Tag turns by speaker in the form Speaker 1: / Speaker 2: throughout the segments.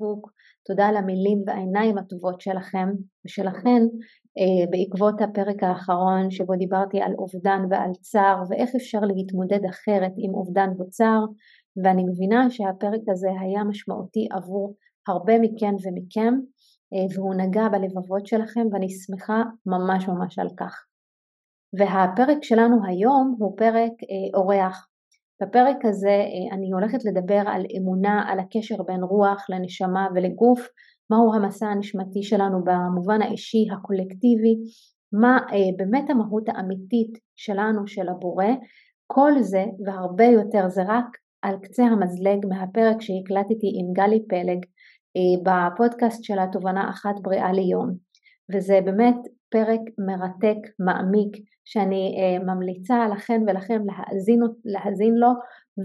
Speaker 1: הסיפוק, תודה על המילים והעיניים הטובות שלכם ושלכן אה, בעקבות הפרק האחרון שבו דיברתי על אובדן ועל צער ואיך אפשר להתמודד אחרת עם אובדן וצער ואני מבינה שהפרק הזה היה משמעותי עבור הרבה מכן ומכם אה, והוא נגע בלבבות שלכם ואני שמחה ממש ממש על כך. והפרק שלנו היום הוא פרק אה, אורח. בפרק הזה אה, אני הולכת לדבר על אמונה, על הקשר בין רוח לנשמה ולגוף, מהו המסע הנשמתי שלנו במובן האישי הקולקטיבי, מה באמת המהות האמיתית שלנו, של הבורא, כל זה והרבה יותר זה רק על קצה המזלג מהפרק שהקלטתי עם גלי פלג אה, בפודקאסט של התובנה אחת בריאה ליום. וזה באמת פרק מרתק, מעמיק, שאני אה, ממליצה לכן ולכם להאזין, להאזין לו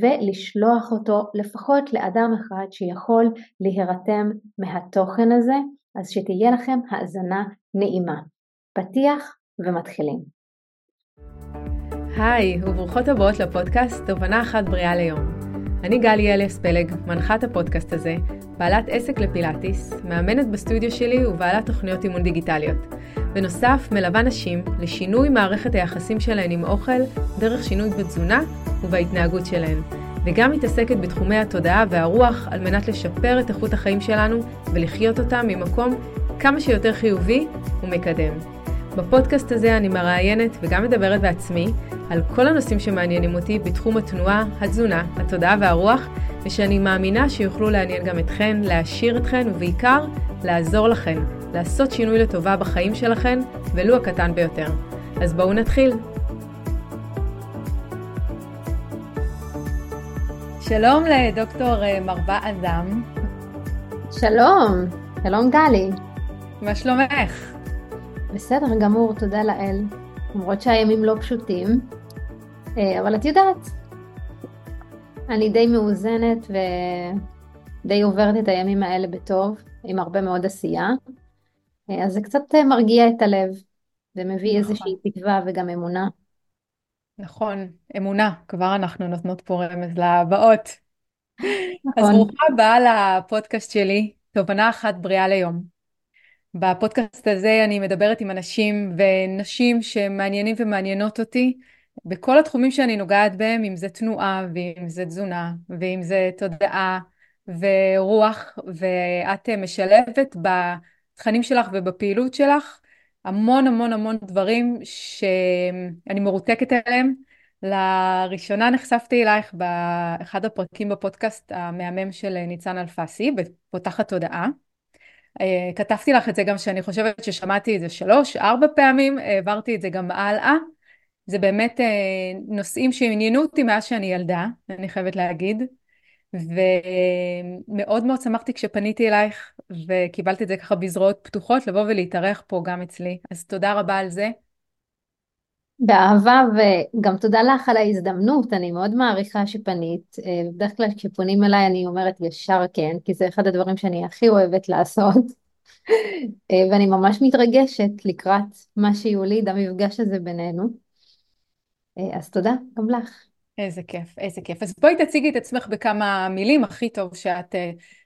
Speaker 1: ולשלוח אותו לפחות לאדם אחד שיכול להירתם מהתוכן הזה, אז שתהיה לכם האזנה נעימה. פתיח ומתחילים.
Speaker 2: היי, וברוכות הבאות לפודקאסט תובנה אחת בריאה ליום. אני גלי אליאס פלג, מנחת הפודקאסט הזה, בעלת עסק לפילאטיס, מאמנת בסטודיו שלי ובעלת תוכניות אימון דיגיטליות. בנוסף, מלווה נשים לשינוי מערכת היחסים שלהן עם אוכל דרך שינוי בתזונה ובהתנהגות שלהן, וגם מתעסקת בתחומי התודעה והרוח על מנת לשפר את איכות החיים שלנו ולחיות אותה ממקום כמה שיותר חיובי ומקדם. בפודקאסט הזה אני מראיינת וגם מדברת בעצמי על כל הנושאים שמעניינים אותי בתחום התנועה, התזונה, התודעה והרוח, ושאני מאמינה שיוכלו לעניין גם אתכן, להעשיר אתכן, ובעיקר, לעזור לכן, לעשות שינוי לטובה בחיים שלכן, ולו הקטן ביותר. אז בואו נתחיל. שלום לדוקטור אה, מרבה אדם.
Speaker 1: שלום, שלום גלי.
Speaker 2: מה שלומך?
Speaker 1: בסדר גמור, תודה לאל. למרות שהימים לא פשוטים, אה, אבל את יודעת, אני די מאוזנת ודי עוברת את הימים האלה בטוב, עם הרבה מאוד עשייה, אה, אז זה קצת אה, מרגיע את הלב, ומביא נכון. איזושהי תקווה וגם אמונה.
Speaker 2: נכון, אמונה, כבר אנחנו נותנות פה רמז לבאות. נכון. אז ברוכה הבאה לפודקאסט שלי, תובנה אחת בריאה ליום. בפודקאסט הזה אני מדברת עם אנשים ונשים שמעניינים ומעניינות אותי בכל התחומים שאני נוגעת בהם, אם זה תנועה ואם זה תזונה ואם זה תודעה ורוח, ואת משלבת בתכנים שלך ובפעילות שלך המון המון המון דברים שאני מרותקת אליהם. לראשונה נחשפתי אלייך באחד הפרקים בפודקאסט המהמם של ניצן אלפסי, בפותחת תודעה. אה, כתבתי לך את זה גם שאני חושבת ששמעתי את זה שלוש, ארבע פעמים, העברתי את זה גם הלאה. זה באמת אה, נושאים שעניינו אותי מאז שאני ילדה, אני חייבת להגיד. ומאוד מאוד שמחתי כשפניתי אלייך וקיבלתי את זה ככה בזרועות פתוחות לבוא ולהתארח פה גם אצלי. אז תודה רבה על זה.
Speaker 1: באהבה וגם תודה לך על ההזדמנות, אני מאוד מעריכה שפנית. אה, בדרך כלל כשפונים אליי אני אומרת ישר כן, כי זה אחד הדברים שאני הכי אוהבת לעשות. אה, ואני ממש מתרגשת לקראת מה שיוליד המפגש הזה בינינו. אה, אז תודה גם לך.
Speaker 2: איזה כיף, איזה כיף. אז בואי תציגי את עצמך בכמה מילים, הכי טוב שאת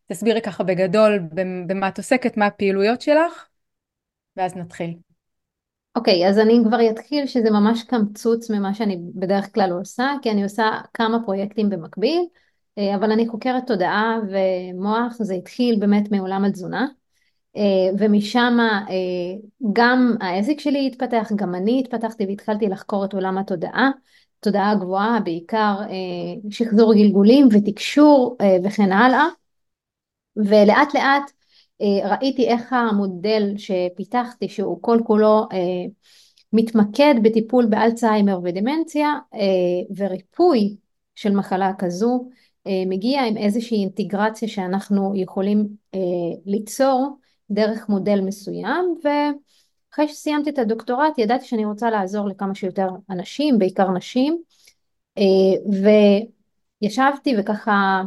Speaker 2: תסבירי ככה בגדול במה את עוסקת, מה הפעילויות שלך, ואז נתחיל.
Speaker 1: אוקיי, okay, אז אני כבר אתחיל שזה ממש קמצוץ ממה שאני בדרך כלל עושה, כי אני עושה כמה פרויקטים במקביל, אה, אבל אני חוקרת תודעה ומוח, זה התחיל באמת מעולם התזונה, אה, ומשם אה, גם העסק שלי התפתח, גם אני התפתחתי והתחלתי לחקור את עולם התודעה, תודעה גבוהה, בעיקר שחזור גלגולים ותקשור וכן הלאה, ולאט לאט ראיתי איך המודל שפיתחתי שהוא כל כולו אה, מתמקד בטיפול באלצהיימר ודמנציה אה, וריפוי של מחלה כזו מגיע עם איזושהי אינטגרציה שאנחנו יכולים ליצור דרך מודל מסוים ואחרי שסיימתי את הדוקטורט ידעתי שאני רוצה לעזור לכמה שיותר אנשים, בעיקר נשים וישבתי וככה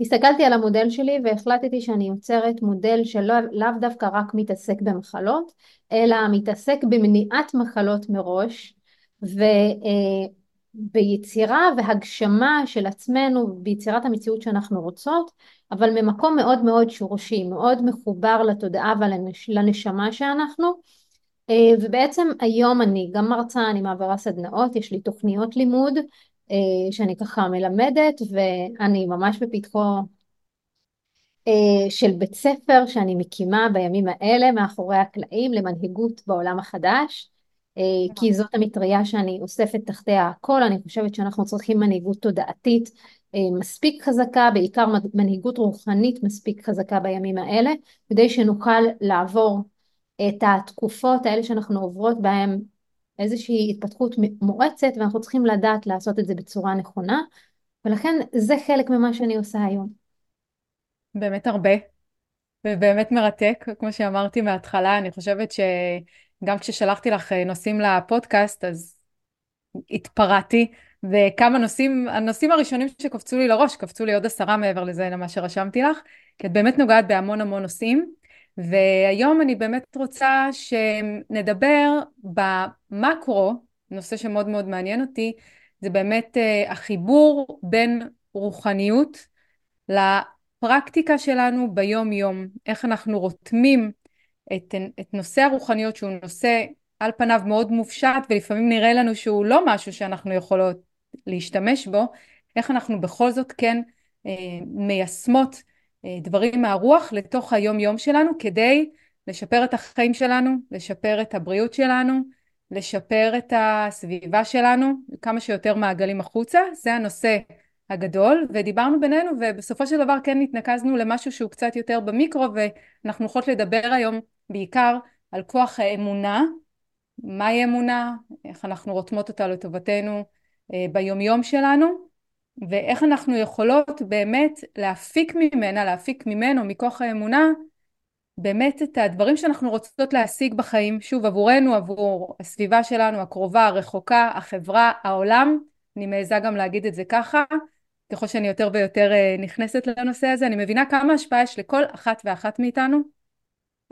Speaker 1: הסתכלתי על המודל שלי והחלטתי שאני יוצרת מודל שלאו לא דווקא רק מתעסק במחלות, אלא מתעסק במניעת מחלות מראש, ביצירה והגשמה של עצמנו, ביצירת המציאות שאנחנו רוצות, אבל ממקום מאוד מאוד שורשי, מאוד מחובר לתודעה ולנשמה שאנחנו. אה, ובעצם היום אני גם מרצה, אני מעבירה סדנאות, יש לי תוכניות לימוד אה, שאני ככה מלמדת ואני ממש בפתחו אה, של בית ספר שאני מקימה בימים האלה מאחורי הקלעים למנהיגות בעולם החדש. כי זאת המטריה שאני אוספת תחתיה הכל, אני חושבת שאנחנו צריכים מנהיגות תודעתית מספיק חזקה, בעיקר מנהיגות רוחנית מספיק חזקה בימים האלה, כדי שנוכל לעבור את התקופות האלה שאנחנו עוברות בהן איזושהי התפתחות מואצת ואנחנו צריכים לדעת לעשות את זה בצורה נכונה ולכן זה חלק ממה שאני עושה היום.
Speaker 2: באמת הרבה ובאמת מרתק כמו שאמרתי מההתחלה אני חושבת שגם כששלחתי לך אה, נושאים לפודקאסט אז התפרעתי וכמה נושאים, הנושאים הראשונים שקפצו לי לראש, קפצו לי עוד עשרה מעבר לזה למה שרשמתי לך, כי את באמת נוגעת בהמון המון נושאים. והיום אני באמת רוצה שנדבר במקרו, נושא שמאוד מאוד מעניין אותי, זה באמת uh, החיבור בין רוחניות לפרקטיקה שלנו ביום יום, איך אנחנו רותמים את, את נושא הרוחניות שהוא נושא על פניו מאוד מופשט ולפעמים נראה לנו שהוא לא משהו שאנחנו יכולות להשתמש בו, איך אנחנו בכל זאת כן uh, מיישמות אה, דברים מהרוח לתוך היום יום שלנו כדי לשפר את החיים שלנו, לשפר את הבריאות שלנו, לשפר את הסביבה שלנו, כמה שיותר מעגלים החוצה, זה הנושא הגדול, ודיברנו בינינו ובסופו של דבר כן התנקזנו למשהו שהוא קצת יותר במיקרו ואנחנו הולכות לדבר היום בעיקר על כוח האמונה, מהי אמונה, איך אנחנו רותמות אותה לטובתנו אה, ביומיום שלנו ואיך אנחנו יכולות באמת להפיק ממנה, להפיק ממנו, מכוח האמונה, באמת את הדברים שאנחנו רוצות להשיג בחיים, שוב עבורנו, עבור הסביבה שלנו, הקרובה, הרחוקה, החברה, העולם, אני מעיזה גם להגיד את זה ככה, ככל שאני יותר ויותר אה, נכנסת לנושא הזה, אני מבינה כמה השפעה יש לכל אחת ואחת מאיתנו,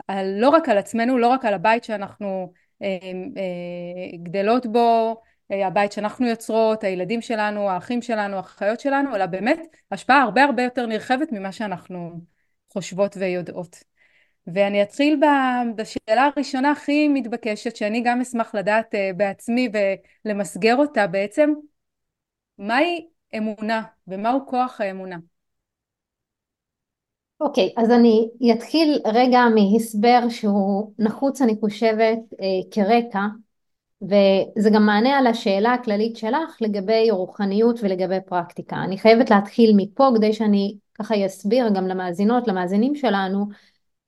Speaker 2: על, לא רק על עצמנו, לא רק על הבית שאנחנו אה, אה, גדלות בו, הבית שאנחנו יוצרות, הילדים שלנו, האחים שלנו, האחיות שלנו, אלא באמת השפעה הרבה הרבה יותר נרחבת ממה שאנחנו חושבות ויודעות. ואני אתחיל בשאלה הראשונה הכי מתבקשת, שאני גם אשמח לדעת אה, בעצמי ולמסגר אותה בעצם, מהי אמונה ומהו כוח האמונה?
Speaker 1: אוקיי, okay, אז אני אתחיל רגע מהסבר שהוא נחוץ אני חושבת אה, כרקע וזה גם מענה על השאלה הכללית שלך לגבי רוחניות ולגבי פרקטיקה. אני חייבת להתחיל מפה כדי שאני ככה אסביר גם למאזינות, למאזינים שלנו,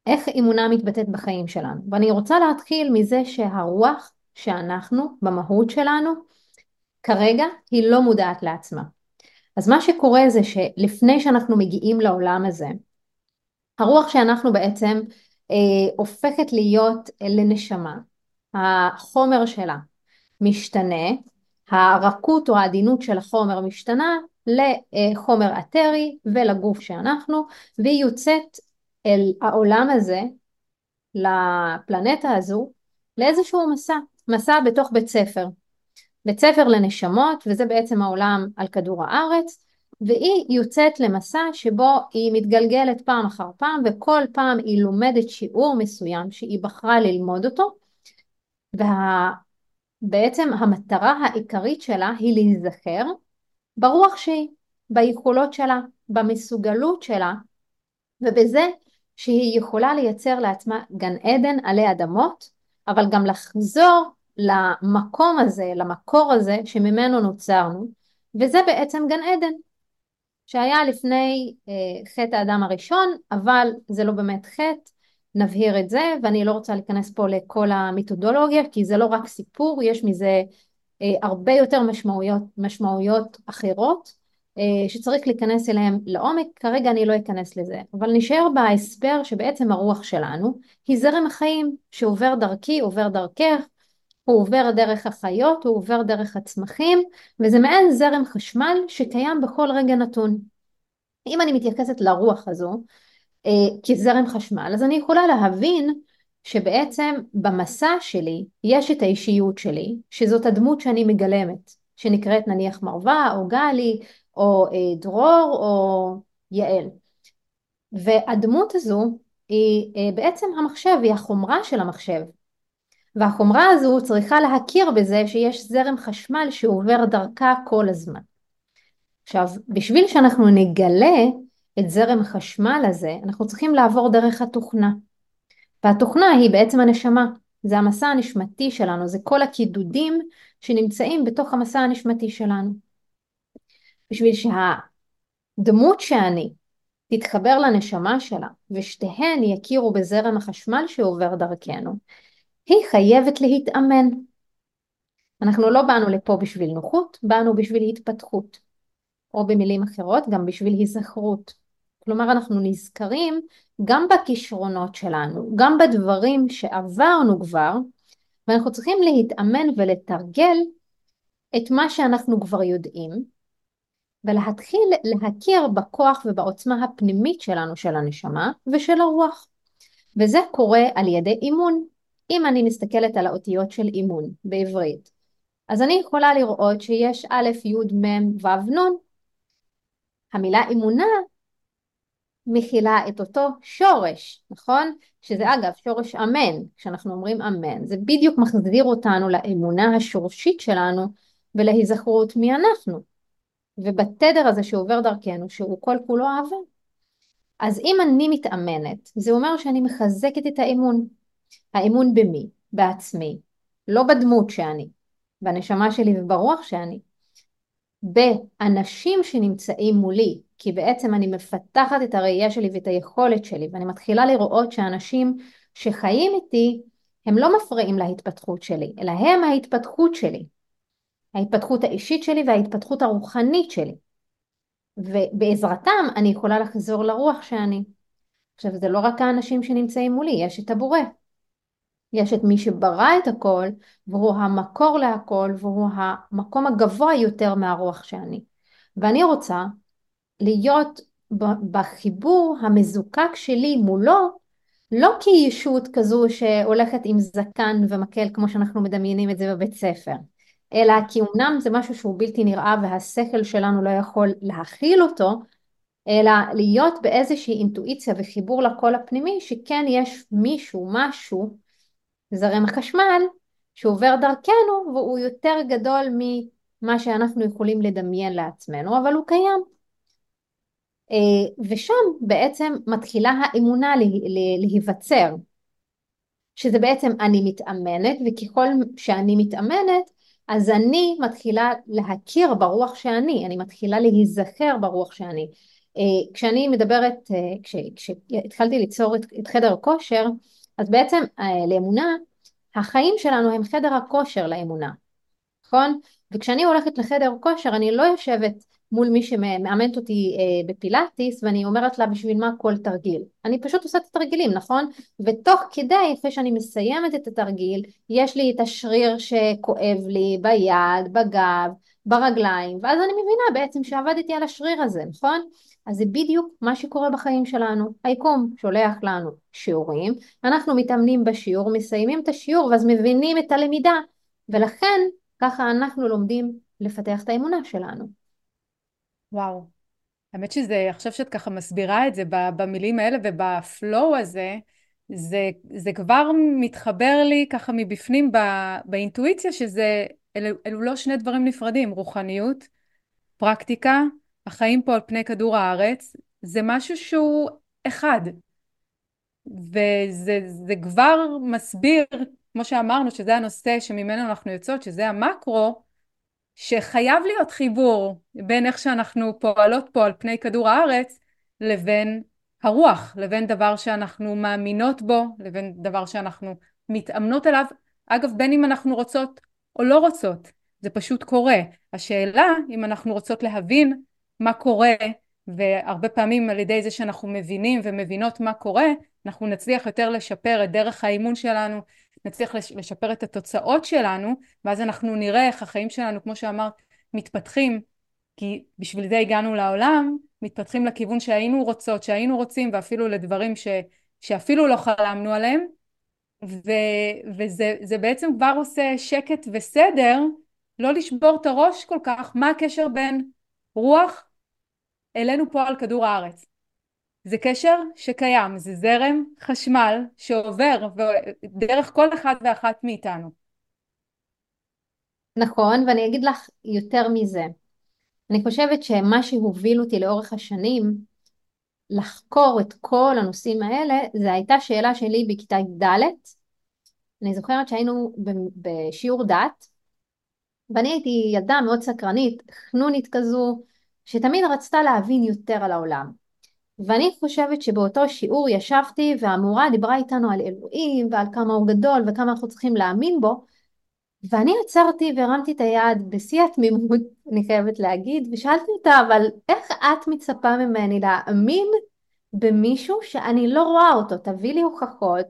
Speaker 1: איך אמונה מתבטאת בחיים שלנו. ואני רוצה להתחיל מזה שהרוח שאנחנו, במהות שלנו, כרגע היא לא מודעת לעצמה. אז מה שקורה זה שלפני שאנחנו מגיעים לעולם הזה, הרוח שאנחנו בעצם אה, הופכת להיות לנשמה, החומר שלה משתנה, הרכות או העדינות של החומר משתנה לחומר אתרי ולגוף שאנחנו, והיא יוצאת אל העולם הזה, לפלנטה הזו, לאיזשהו מסע, מסע בתוך בית ספר. בית ספר לנשמות, וזה בעצם העולם על כדור הארץ, והיא יוצאת למסע שבו היא מתגלגלת פעם אחר פעם, וכל פעם היא לומדת שיעור מסוים שהיא בחרה ללמוד אותו, ובעצם המטרה העיקרית שלה היא להיזכר ברוח שהיא, ביכולות שלה, במסוגלות שלה, ובזה שהיא יכולה לייצר לעצמה גן עדן עלי אדמות, אבל גם לחזור למקום הזה, למקור הזה שממנו נוצרנו, וזה בעצם גן עדן, שהיה לפני אה, חטא האדם הראשון, אבל זה לא באמת חטא, נבהיר את זה ואני לא רוצה להיכנס פה לכל המתודולוגיה כי זה לא רק סיפור, יש מזה אה, הרבה יותר משמעויות, משמעויות אחרות אה, שצריך להיכנס אליהן לעומק, כרגע אני לא אכנס לזה, אבל נשאר בהסבר שבעצם הרוח שלנו היא זרם החיים שעובר דרכי, עובר דרכך, הוא עובר דרך החיות, הוא עובר דרך הצמחים וזה מעין זרם חשמל שקיים בכל רגע נתון. אם אני מתייחסת לרוח הזו כזרם חשמל, אז אני יכולה להבין שבעצם במסע שלי יש את האישיות שלי, שזאת הדמות שאני מגלמת. שנקראת נניח מרווה או גלי או אה, דרור או יעל. והדמות הזו היא אה, בעצם המחשב, היא החומרה של המחשב. והחומרה הזו צריכה להכיר בזה שיש זרם חשמל שעובר דרכה כל הזמן. עכשיו, בשביל שאנחנו נגלה את זרם החשמל הזה, אנחנו צריכים לעבור דרך התוכנה. והתוכנה היא בעצם הנשמה, זה המסע הנשמתי שלנו, זה כל הקידודים שנמצאים בתוך המסע הנשמתי שלנו. בשביל שהדמות שאני תתחבר לנשמה שלה ושתיהן יכירו בזרם החשמל שעובר דרכנו, היא חייבת להתאמן. אנחנו לא באנו לפה בשביל נוחות, באנו בשביל התפתחות. או במילים אחרות, גם בשביל היזכרות. כלומר, אנחנו נזכרים גם בכישרונות שלנו, גם בדברים שעברנו כבר, ואנחנו צריכים להתאמן ולתרגל את מה שאנחנו כבר יודעים, ולהתחיל להכיר בכוח ובעוצמה הפנימית שלנו של הנשמה ושל הרוח. וזה קורה על ידי אימון. אם אני מסתכלת על האותיות של אימון בעברית, אז אני יכולה לראות שיש א', י', מ', ו', נ'. המילה אמונה מכילה את אותו שורש, נכון? שזה אגב שורש אמן, כשאנחנו אומרים אמן, זה בדיוק מחזיר אותנו לאמונה השורשית שלנו ולהיזכרות מי אנחנו. ובתדר הזה שעובר דרכנו, שהוא כל כולו אהבה. אז אם אני מתאמנת, זה אומר שאני מחזקת את האמון. האמון במי? בעצמי. לא בדמות שאני, בנשמה שלי וברוח שאני. באנשים שנמצאים מולי, כי בעצם אני מפתחת את הראייה שלי ואת היכולת שלי, ואני מתחילה לראות שאנשים שחיים איתי, הם לא מפריעים להתפתחות שלי, אלא הם ההתפתחות שלי. ההתפתחות האישית שלי וההתפתחות הרוחנית שלי. ובעזרתם אני יכולה לחזור לרוח שאני. עכשיו זה לא רק האנשים שנמצאים מולי, יש את הבורא. יש את מי שברא את הכל והוא המקור להכל והוא המקום הגבוה יותר מהרוח שאני. ואני רוצה להיות בחיבור המזוקק שלי מולו לא כישות כזו שהולכת עם זקן ומקל כמו שאנחנו מדמיינים את זה בבית ספר, אלא כי אמנם זה משהו שהוא בלתי נראה והשכל שלנו לא יכול להכיל אותו, אלא להיות באיזושהי אינטואיציה וחיבור לקול הפנימי שכן יש מישהו, משהו, זרם החשמל, שעובר דרכנו והוא יותר גדול ממה שאנחנו יכולים לדמיין לעצמנו, אבל הוא קיים. אה, ושם בעצם מתחילה האמונה להיווצר, שזה בעצם אני מתאמנת, וככל שאני מתאמנת אז אני מתחילה להכיר ברוח שאני, אני מתחילה להיזכר ברוח שאני. אה, כשאני מדברת, אה, כשהתחלתי ליצור את, את חדר הכושר, אז בעצם לאמונה, החיים שלנו הם חדר הכושר לאמונה, נכון? וכשאני הולכת לחדר כושר אני לא יושבת מול מי שמאמנת אותי אה, בפילאטיס ואני אומרת לה בשביל מה כל תרגיל. אני פשוט עושה את התרגילים, נכון? ותוך כדי, אחרי שאני מסיימת את התרגיל, יש לי את השריר שכואב לי ביד, בגב, ברגליים, ואז אני מבינה בעצם שעבדתי על השריר הזה, נכון? אז זה בדיוק מה שקורה בחיים שלנו. היקום שולח לנו שיעורים, אנחנו מתאמנים בשיעור, מסיימים את השיעור ואז מבינים את הלמידה, ולכן ככה אנחנו לומדים לפתח את האמונה שלנו.
Speaker 2: וואו. האמת שזה, עכשיו שאת ככה מסבירה את זה במילים האלה ובפלואו הזה, זה, זה כבר מתחבר לי ככה מבפנים באינטואיציה שזה, אלו, אלו לא שני דברים נפרדים, רוחניות, פרקטיקה, החיים פה על פני כדור הארץ, זה משהו שהוא אחד. וזה כבר מסביר, כמו שאמרנו, שזה הנושא שממנו אנחנו יוצאות, שזה המקרו, שחייב להיות חיבור בין איך שאנחנו פועלות פה על פני כדור הארץ לבין הרוח, לבין דבר שאנחנו מאמינות בו, לבין דבר שאנחנו מתאמנות אליו, אגב בין אם אנחנו רוצות או לא רוצות, זה פשוט קורה. השאלה אם אנחנו רוצות להבין מה קורה והרבה פעמים על ידי זה שאנחנו מבינים ומבינות מה קורה אנחנו נצליח יותר לשפר את דרך האימון שלנו נצליח לשפר את התוצאות שלנו, ואז אנחנו נראה איך החיים שלנו, כמו שאמרת, מתפתחים, כי בשביל זה הגענו לעולם, מתפתחים לכיוון שהיינו רוצות, שהיינו רוצים, ואפילו לדברים ש, שאפילו לא חלמנו עליהם, ו, וזה בעצם כבר עושה שקט וסדר לא לשבור את הראש כל כך מה הקשר בין רוח אלינו פה על כדור הארץ. זה קשר שקיים, זה זרם חשמל שעובר דרך כל אחד ואחת מאיתנו.
Speaker 1: נכון, ואני אגיד לך יותר מזה. אני חושבת שמה שהוביל אותי לאורך השנים לחקור את כל הנושאים האלה, זה הייתה שאלה שלי בכיתה ד', אני זוכרת שהיינו בשיעור דת, ואני הייתי ילדה מאוד סקרנית, חנונית כזו, שתמיד רצתה להבין יותר על העולם. ואני חושבת שבאותו שיעור ישבתי והמורה דיברה איתנו על אלוהים ועל כמה הוא גדול וכמה אנחנו צריכים להאמין בו ואני עצרתי והרמתי את היד בשיא התמימות, אני חייבת להגיד, ושאלתי אותה, אבל איך את מצפה ממני להאמין במישהו שאני לא רואה אותו? תביא לי הוכחות.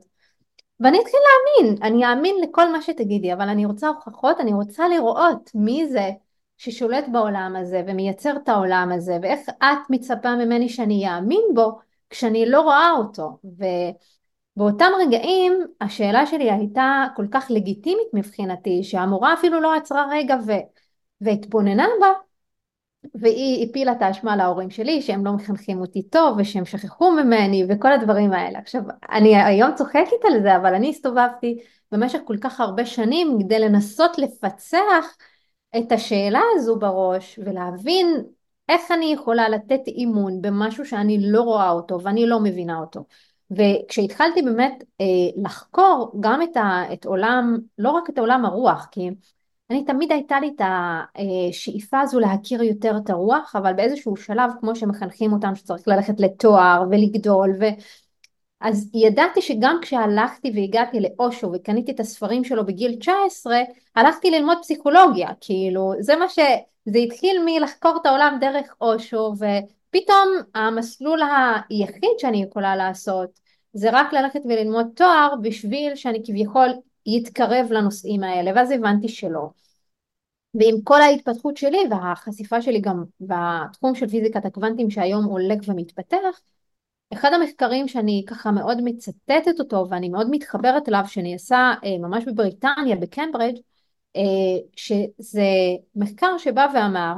Speaker 1: ואני אתחיל להאמין, אני אאמין לכל מה שתגידי, אבל אני רוצה הוכחות, אני רוצה לראות מי זה ששולט בעולם הזה ומייצר את העולם הזה, ואיך את מצפה ממני שאני אאמין בו כשאני לא רואה אותו. ו... באותם רגעים השאלה שלי הייתה כל כך לגיטימית מבחינתי שהמורה אפילו לא עצרה רגע ו... והתבוננה בה והיא הפילה את האשמה להורים שלי שהם לא מחנכים אותי טוב ושהם שכחו ממני וכל הדברים האלה. עכשיו אני היום צוחקת על זה אבל אני הסתובבתי במשך כל כך הרבה שנים כדי לנסות לפצח את השאלה הזו בראש ולהבין איך אני יכולה לתת אימון במשהו שאני לא רואה אותו ואני לא מבינה אותו. וכשהתחלתי באמת אה, לחקור גם את, ה, את עולם, לא רק את עולם הרוח, כי אני תמיד הייתה לי את השאיפה הזו להכיר יותר את הרוח, אבל באיזשהו שלב, כמו שמחנכים אותנו שצריך ללכת לתואר ולגדול, ו... אז ידעתי שגם כשהלכתי והגעתי לאושו וקניתי את הספרים שלו בגיל 19, הלכתי ללמוד פסיכולוגיה, כאילו זה מה ש... זה התחיל מלחקור את העולם דרך אושו, ו... פתאום המסלול היחיד שאני יכולה לעשות זה רק ללכת וללמוד תואר בשביל שאני כביכול יתקרב לנושאים האלה ואז הבנתי שלא. ועם כל ההתפתחות שלי והחשיפה שלי גם בתחום של פיזיקת הקוונטים שהיום הולך ומתפתח אחד המחקרים שאני ככה מאוד מצטטת אותו ואני מאוד מתחברת אליו שנעשה אה, ממש בבריטניה בקמברידג' אה, שזה מחקר שבא ואמר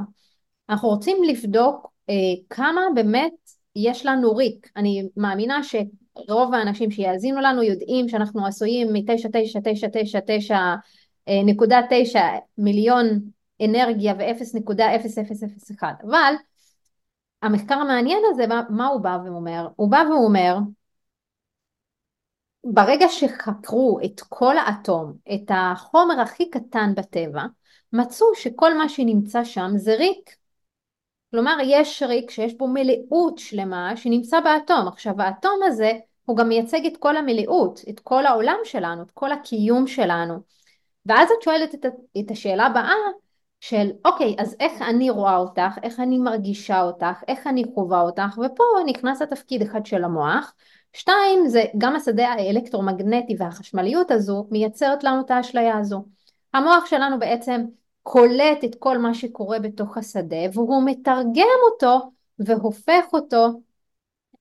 Speaker 1: אנחנו רוצים לבדוק אה, כמה באמת יש לנו ריק. אני מאמינה שרוב האנשים שיאזינו לנו יודעים שאנחנו עשויים מ-9999.9 אה, מיליון אנרגיה ו-0.0001 אבל המחקר המעניין הזה מה הוא בא ואומר? הוא בא ואומר ברגע שחקרו את כל האטום, את החומר הכי קטן בטבע, מצאו שכל מה שנמצא שם זה ריק. כלומר יש ריק שיש בו מלאות שלמה שנמצא באטום. עכשיו האטום הזה הוא גם מייצג את כל המלאות, את כל העולם שלנו, את כל הקיום שלנו. ואז את שואלת את, את השאלה הבאה של אוקיי אז איך אני רואה אותך, איך אני מרגישה אותך, איך אני חווה אותך? ופה נכנס התפקיד אחד של המוח. שתיים זה גם השדה האלקטרומגנטי והחשמליות הזו מייצרת לנו את האשליה הזו. המוח שלנו בעצם קולט את כל מה שקורה בתוך השדה והוא מתרגם אותו והופך אותו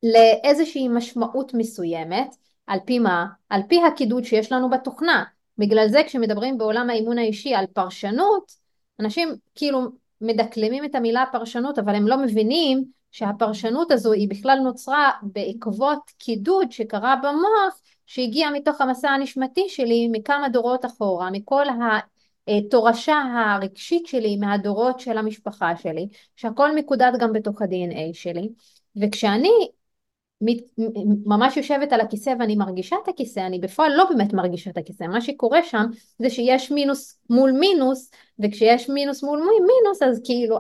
Speaker 1: לאיזושהי משמעות מסוימת. על פי מה? על פי הקידוד שיש לנו בתוכנה. בגלל זה כשמדברים בעולם האימון האישי על פרשנות אנשים כאילו מדקלמים את המילה פרשנות אבל הם לא מבינים שהפרשנות הזו היא בכלל נוצרה בעקבות קידוד שקרה במוח שהגיע מתוך המסע הנשמתי שלי מכמה דורות אחורה מכל התורשה הרגשית שלי מהדורות של המשפחה שלי, שהכל מקודד גם בתוך ה-DNA שלי, וכשאני ממש יושבת על הכיסא ואני מרגישה את הכיסא, אני בפועל לא באמת מרגישה את הכיסא, מה שקורה שם זה שיש מינוס מול מינוס, וכשיש מינוס מול מינוס אז כאילו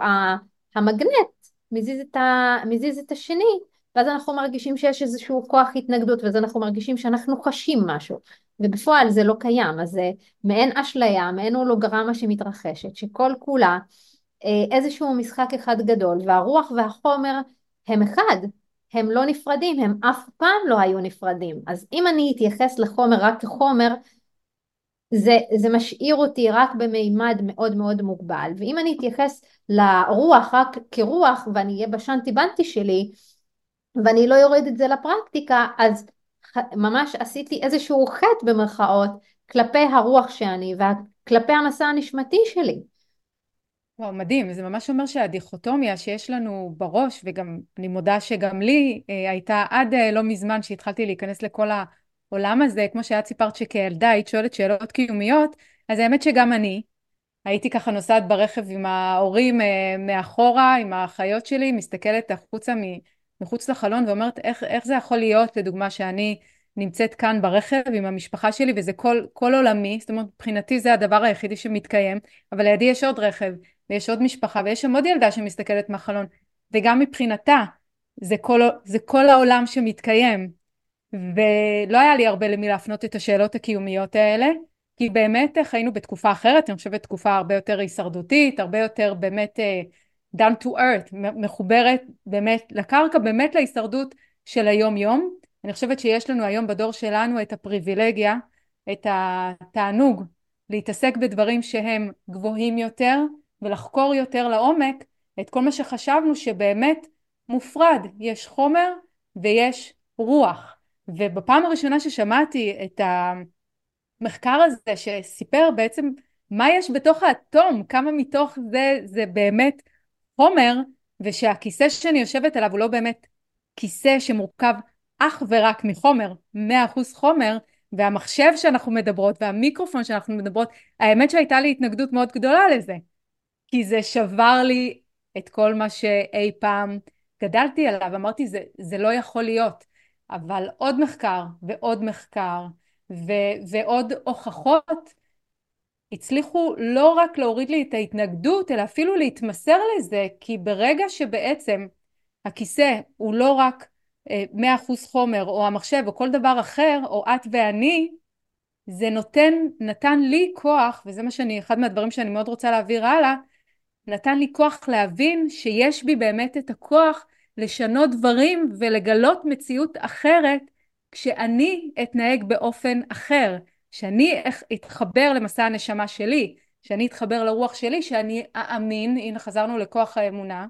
Speaker 1: המגנט מזיז את, ה, מזיז את השני, ואז אנחנו מרגישים שיש איזשהו כוח התנגדות, ואז אנחנו מרגישים שאנחנו חשים משהו. ובפועל זה לא קיים, אז זה מעין אשליה, מעין הולוגרמה שמתרחשת, שכל כולה אה, איזשהו משחק אחד גדול, והרוח והחומר הם אחד, הם לא נפרדים, הם אף פעם לא היו נפרדים. אז אם אני אתייחס לחומר רק כחומר, זה, זה משאיר אותי רק במימד מאוד מאוד מוגבל, ואם אני אתייחס לרוח רק כרוח ואני אהיה בשנטי בנטי שלי, ואני לא יורד את זה לפרקטיקה, אז ממש עשיתי איזשהו חטא במרכאות כלפי הרוח שאני וכלפי המסע הנשמתי שלי.
Speaker 2: וואו, מדהים. זה ממש אומר שהדיכוטומיה שיש לנו בראש, וגם, אני מודה שגם לי אה, הייתה עד אה, לא מזמן שהתחלתי להיכנס לכל העולם הזה, כמו שאת סיפרת שכילדה היית שואלת שאלות קיומיות, אז האמת שגם אני, הייתי ככה נוסעת ברכב עם ההורים אה, מאחורה, עם האחיות שלי, מסתכלת החוצה מחוץ לחלון ואומרת איך, איך זה יכול להיות, לדוגמה, שאני נמצאת כאן ברכב עם המשפחה שלי וזה כל, כל עולמי, זאת אומרת מבחינתי זה הדבר היחידי שמתקיים, אבל לידי יש עוד רכב ויש עוד משפחה ויש שם עוד ילדה שמסתכלת מהחלון וגם מבחינתה זה כל, זה כל העולם שמתקיים ולא היה לי הרבה למי להפנות את השאלות הקיומיות האלה כי באמת חיינו בתקופה אחרת, אני חושבת תקופה הרבה יותר הישרדותית, הרבה יותר באמת uh, down to earth, מחוברת באמת לקרקע, באמת להישרדות של היום יום. אני חושבת שיש לנו היום בדור שלנו את הפריבילגיה, את התענוג להתעסק בדברים שהם גבוהים יותר ולחקור יותר לעומק את כל מה שחשבנו שבאמת מופרד, יש חומר ויש רוח. ובפעם הראשונה ששמעתי את. המחקר הזה שסיפר בעצם מה יש בתוך האטום, כמה מתוך זה זה באמת חומר, ושהכיסא שאני יושבת עליו הוא לא באמת כיסא שמורכב אך ורק מחומר, מאה אחוז חומר, והמחשב שאנחנו מדברות והמיקרופון שאנחנו מדברות, האמת שהייתה לי התנגדות מאוד גדולה לזה, כי זה שבר לי את כל מה שאי פעם גדלתי עליו, אמרתי זה, זה לא יכול להיות, אבל עוד מחקר ועוד מחקר ו- ועוד הוכחות הצליחו לא רק להוריד לי את ההתנגדות אלא אפילו להתמסר לזה כי ברגע שבעצם הכיסא הוא לא רק אה, מאה אחוז חומר או המחשב או כל דבר אחר או את ואני זה נותן, נתן לי כוח וזה מה שאני, אחד מהדברים שאני מאוד רוצה להעביר הלאה נתן לי כוח להבין שיש בי באמת את הכוח לשנות דברים ולגלות מציאות אחרת כשאני אתנהג באופן אחר, שאני אתחבר למסע הנשמה שלי, שאני אתחבר לרוח שלי, שאני אאמין, הנה חזרנו לכוח האמונה,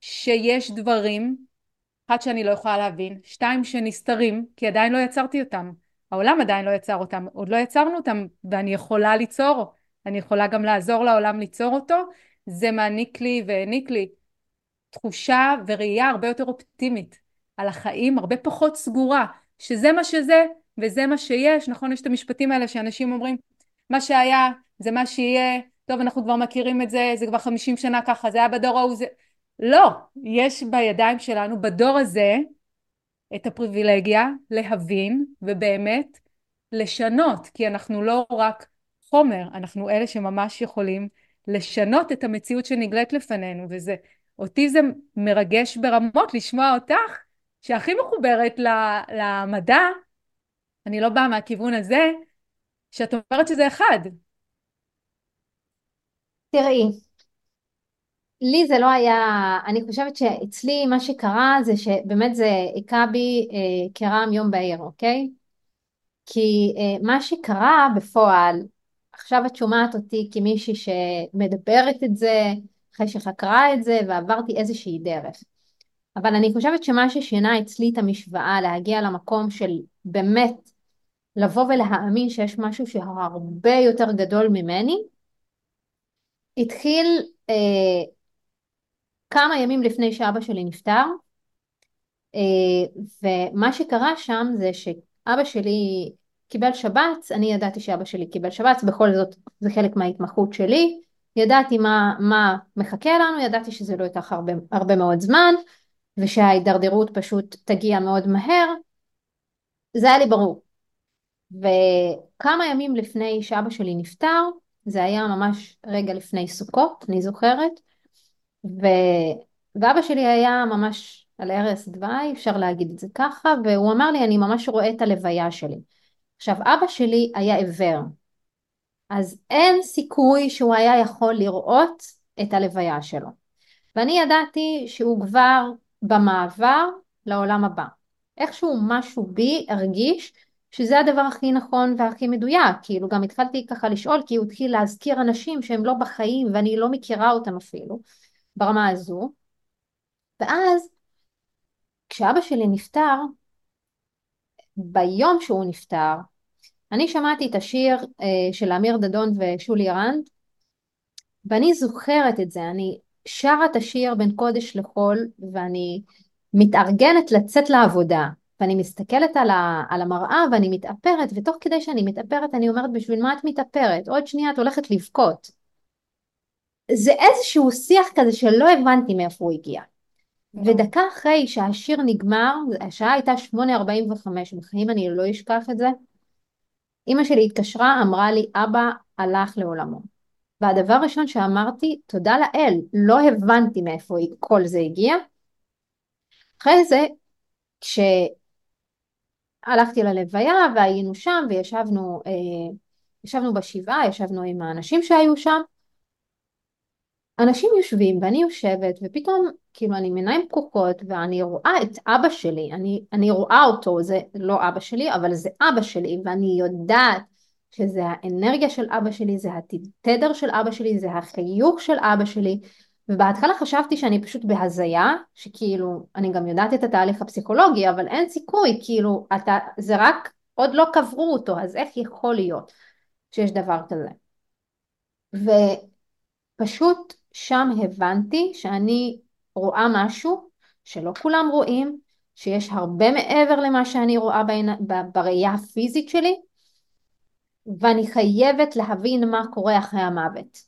Speaker 2: שיש דברים, אחד שאני לא יכולה להבין, שתיים שנסתרים, כי עדיין לא יצרתי אותם, העולם עדיין לא יצר אותם, עוד לא יצרנו אותם, ואני יכולה ליצור, אני יכולה גם לעזור לעולם ליצור אותו, זה מעניק לי והעניק לי תחושה וראייה הרבה יותר אופטימית על החיים, הרבה פחות סגורה, שזה מה שזה וזה מה שיש, נכון? יש את המשפטים האלה שאנשים אומרים, מה שהיה זה מה שיהיה, טוב אנחנו כבר מכירים את זה, זה כבר חמישים שנה ככה, זה היה בדור ההוא, זה... לא, יש בידיים שלנו, בדור הזה, את הפריבילגיה להבין ובאמת לשנות, כי אנחנו לא רק חומר, אנחנו אלה שממש יכולים לשנות את המציאות שנגלית לפנינו, וזה, אותי זה מרגש ברמות לשמוע אותך שהכי מחוברת למדע, אני לא באה מהכיוון הזה, שאת אומרת שזה אחד.
Speaker 1: תראי, לי זה לא היה, אני חושבת שאצלי מה שקרה זה שבאמת זה היכה בי אה, כרעם יום בהיר, אוקיי? כי אה, מה שקרה בפועל, עכשיו את שומעת אותי כמישהי שמדברת את זה, אחרי שחקרה את זה ועברתי איזושהי דרך. אבל אני חושבת שמה ששינה אצלי את המשוואה להגיע למקום של באמת לבוא ולהאמין שיש משהו שהרבה יותר גדול ממני, התחיל אה, כמה ימים לפני שאבא שלי נפטר, אה, ומה שקרה שם זה שאבא שלי קיבל שבץ, אני ידעתי שאבא שלי קיבל שבץ, בכל זאת זה חלק מההתמחות שלי, ידעתי מה, מה מחכה לנו, ידעתי שזה לא ייקח הרבה, הרבה מאוד זמן, ושההידרדרות פשוט תגיע מאוד מהר, זה היה לי ברור. וכמה ימים לפני שאבא שלי נפטר, זה היה ממש רגע לפני סוכות, אני זוכרת, ו... ואבא שלי היה ממש על ערש דווי, אפשר להגיד את זה ככה, והוא אמר לי, אני ממש רואה את הלוויה שלי. עכשיו, אבא שלי היה עיוור, אז אין סיכוי שהוא היה יכול לראות את הלוויה שלו. ואני ידעתי שהוא כבר במעבר לעולם הבא. איכשהו משהו בי הרגיש שזה הדבר הכי נכון והכי מדויק, כאילו גם התחלתי ככה לשאול כי הוא התחיל להזכיר אנשים שהם לא בחיים ואני לא מכירה אותם אפילו ברמה הזו ואז כשאבא שלי נפטר, ביום שהוא נפטר, אני שמעתי את השיר אה, של אמיר דדון ושולי רנד ואני זוכרת את זה, אני שרה את השיר בין קודש לחול ואני מתארגנת לצאת לעבודה ואני מסתכלת על, ה, על המראה ואני מתאפרת ותוך כדי שאני מתאפרת אני אומרת בשביל מה את מתאפרת? עוד שנייה את הולכת לבכות. זה איזשהו שיח כזה שלא הבנתי מאיפה הוא הגיע. ודקה אחרי שהשיר נגמר, השעה הייתה 8.45, בחיים אני לא אשכח את זה, אימא שלי התקשרה, אמרה לי, אבא הלך לעולמו. והדבר הראשון שאמרתי, תודה לאל, לא הבנתי מאיפה כל זה הגיע. אחרי זה, כשהלכתי ללוויה והיינו שם וישבנו אה, ישבנו בשבעה, ישבנו עם האנשים שהיו שם, אנשים יושבים ואני יושבת ופתאום כאילו אני עם עיניים פקוחות ואני רואה את אבא שלי, אני, אני רואה אותו, זה לא אבא שלי אבל זה אבא שלי ואני יודעת שזה האנרגיה של אבא שלי, זה התדר של אבא שלי, זה החיוך של אבא שלי. ובהתחלה חשבתי שאני פשוט בהזיה, שכאילו אני גם יודעת את התהליך הפסיכולוגי אבל אין סיכוי, כאילו אתה, זה רק עוד לא קברו אותו אז איך יכול להיות שיש דבר כזה? ופשוט שם הבנתי שאני רואה משהו שלא כולם רואים, שיש הרבה מעבר למה שאני רואה בראייה הפיזית שלי, ואני חייבת להבין מה קורה אחרי המוות.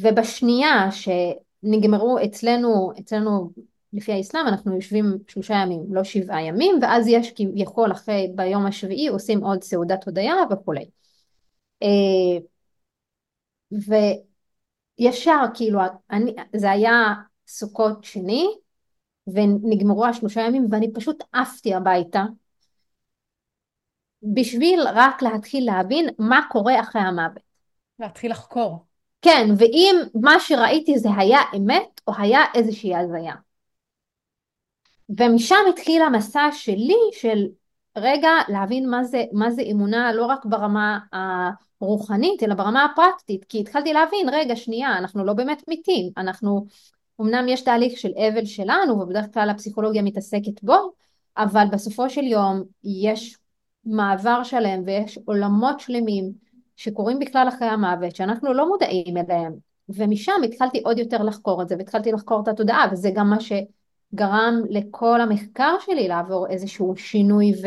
Speaker 1: ובשנייה שנגמרו אצלנו, אצלנו לפי האסלאם אנחנו יושבים שלושה ימים, לא שבעה ימים, ואז יש כביכול אחרי, ביום השביעי עושים עוד סעודת הודיה וכולי. אה, ו... ישר, כאילו, אני, זה היה סוכות שני, ונגמרו השלושה ימים, ואני פשוט עפתי הביתה, בשביל רק להתחיל להבין מה קורה אחרי המוות.
Speaker 2: להתחיל לחקור.
Speaker 1: כן, ואם מה שראיתי זה היה אמת, או היה איזושהי הזיה. ומשם התחיל המסע שלי של רגע להבין מה זה, מה זה אמונה לא רק ברמה הרוחנית אלא ברמה הפרקטית כי התחלתי להבין רגע שנייה אנחנו לא באמת מתים. אנחנו אמנם יש תהליך של אבל שלנו ובדרך כלל הפסיכולוגיה מתעסקת בו אבל בסופו של יום יש מעבר שלם ויש עולמות שלמים שקורים בכלל אחרי המוות שאנחנו לא מודעים אליהם. ומשם התחלתי עוד יותר לחקור את זה והתחלתי לחקור את התודעה וזה גם מה ש... גרם לכל המחקר שלי לעבור איזשהו שינוי ו,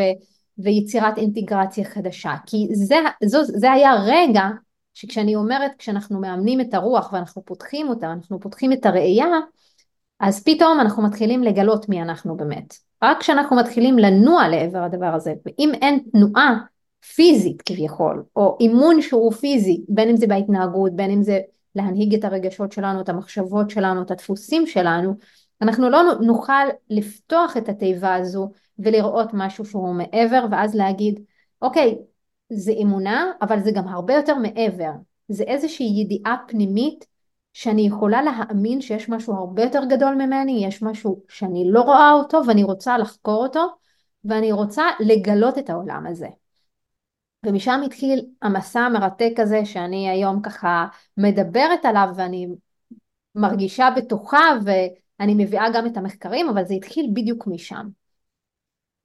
Speaker 1: ויצירת אינטגרציה חדשה. כי זה, זו, זה היה רגע שכשאני אומרת, כשאנחנו מאמנים את הרוח ואנחנו פותחים אותה, אנחנו פותחים את הראייה, אז פתאום אנחנו מתחילים לגלות מי אנחנו באמת. רק כשאנחנו מתחילים לנוע לעבר הדבר הזה, ואם אין תנועה פיזית כביכול, או אימון שהוא פיזי, בין אם זה בהתנהגות, בין אם זה להנהיג את הרגשות שלנו, את המחשבות שלנו, את הדפוסים שלנו, אנחנו לא נוכל לפתוח את התיבה הזו ולראות משהו שהוא מעבר ואז להגיד אוקיי זה אמונה אבל זה גם הרבה יותר מעבר זה איזושהי ידיעה פנימית שאני יכולה להאמין שיש משהו הרבה יותר גדול ממני יש משהו שאני לא רואה אותו ואני רוצה לחקור אותו ואני רוצה לגלות את העולם הזה ומשם התחיל המסע המרתק הזה שאני היום ככה מדברת עליו ואני מרגישה בטוחה ו... אני מביאה גם את המחקרים, אבל זה התחיל בדיוק משם.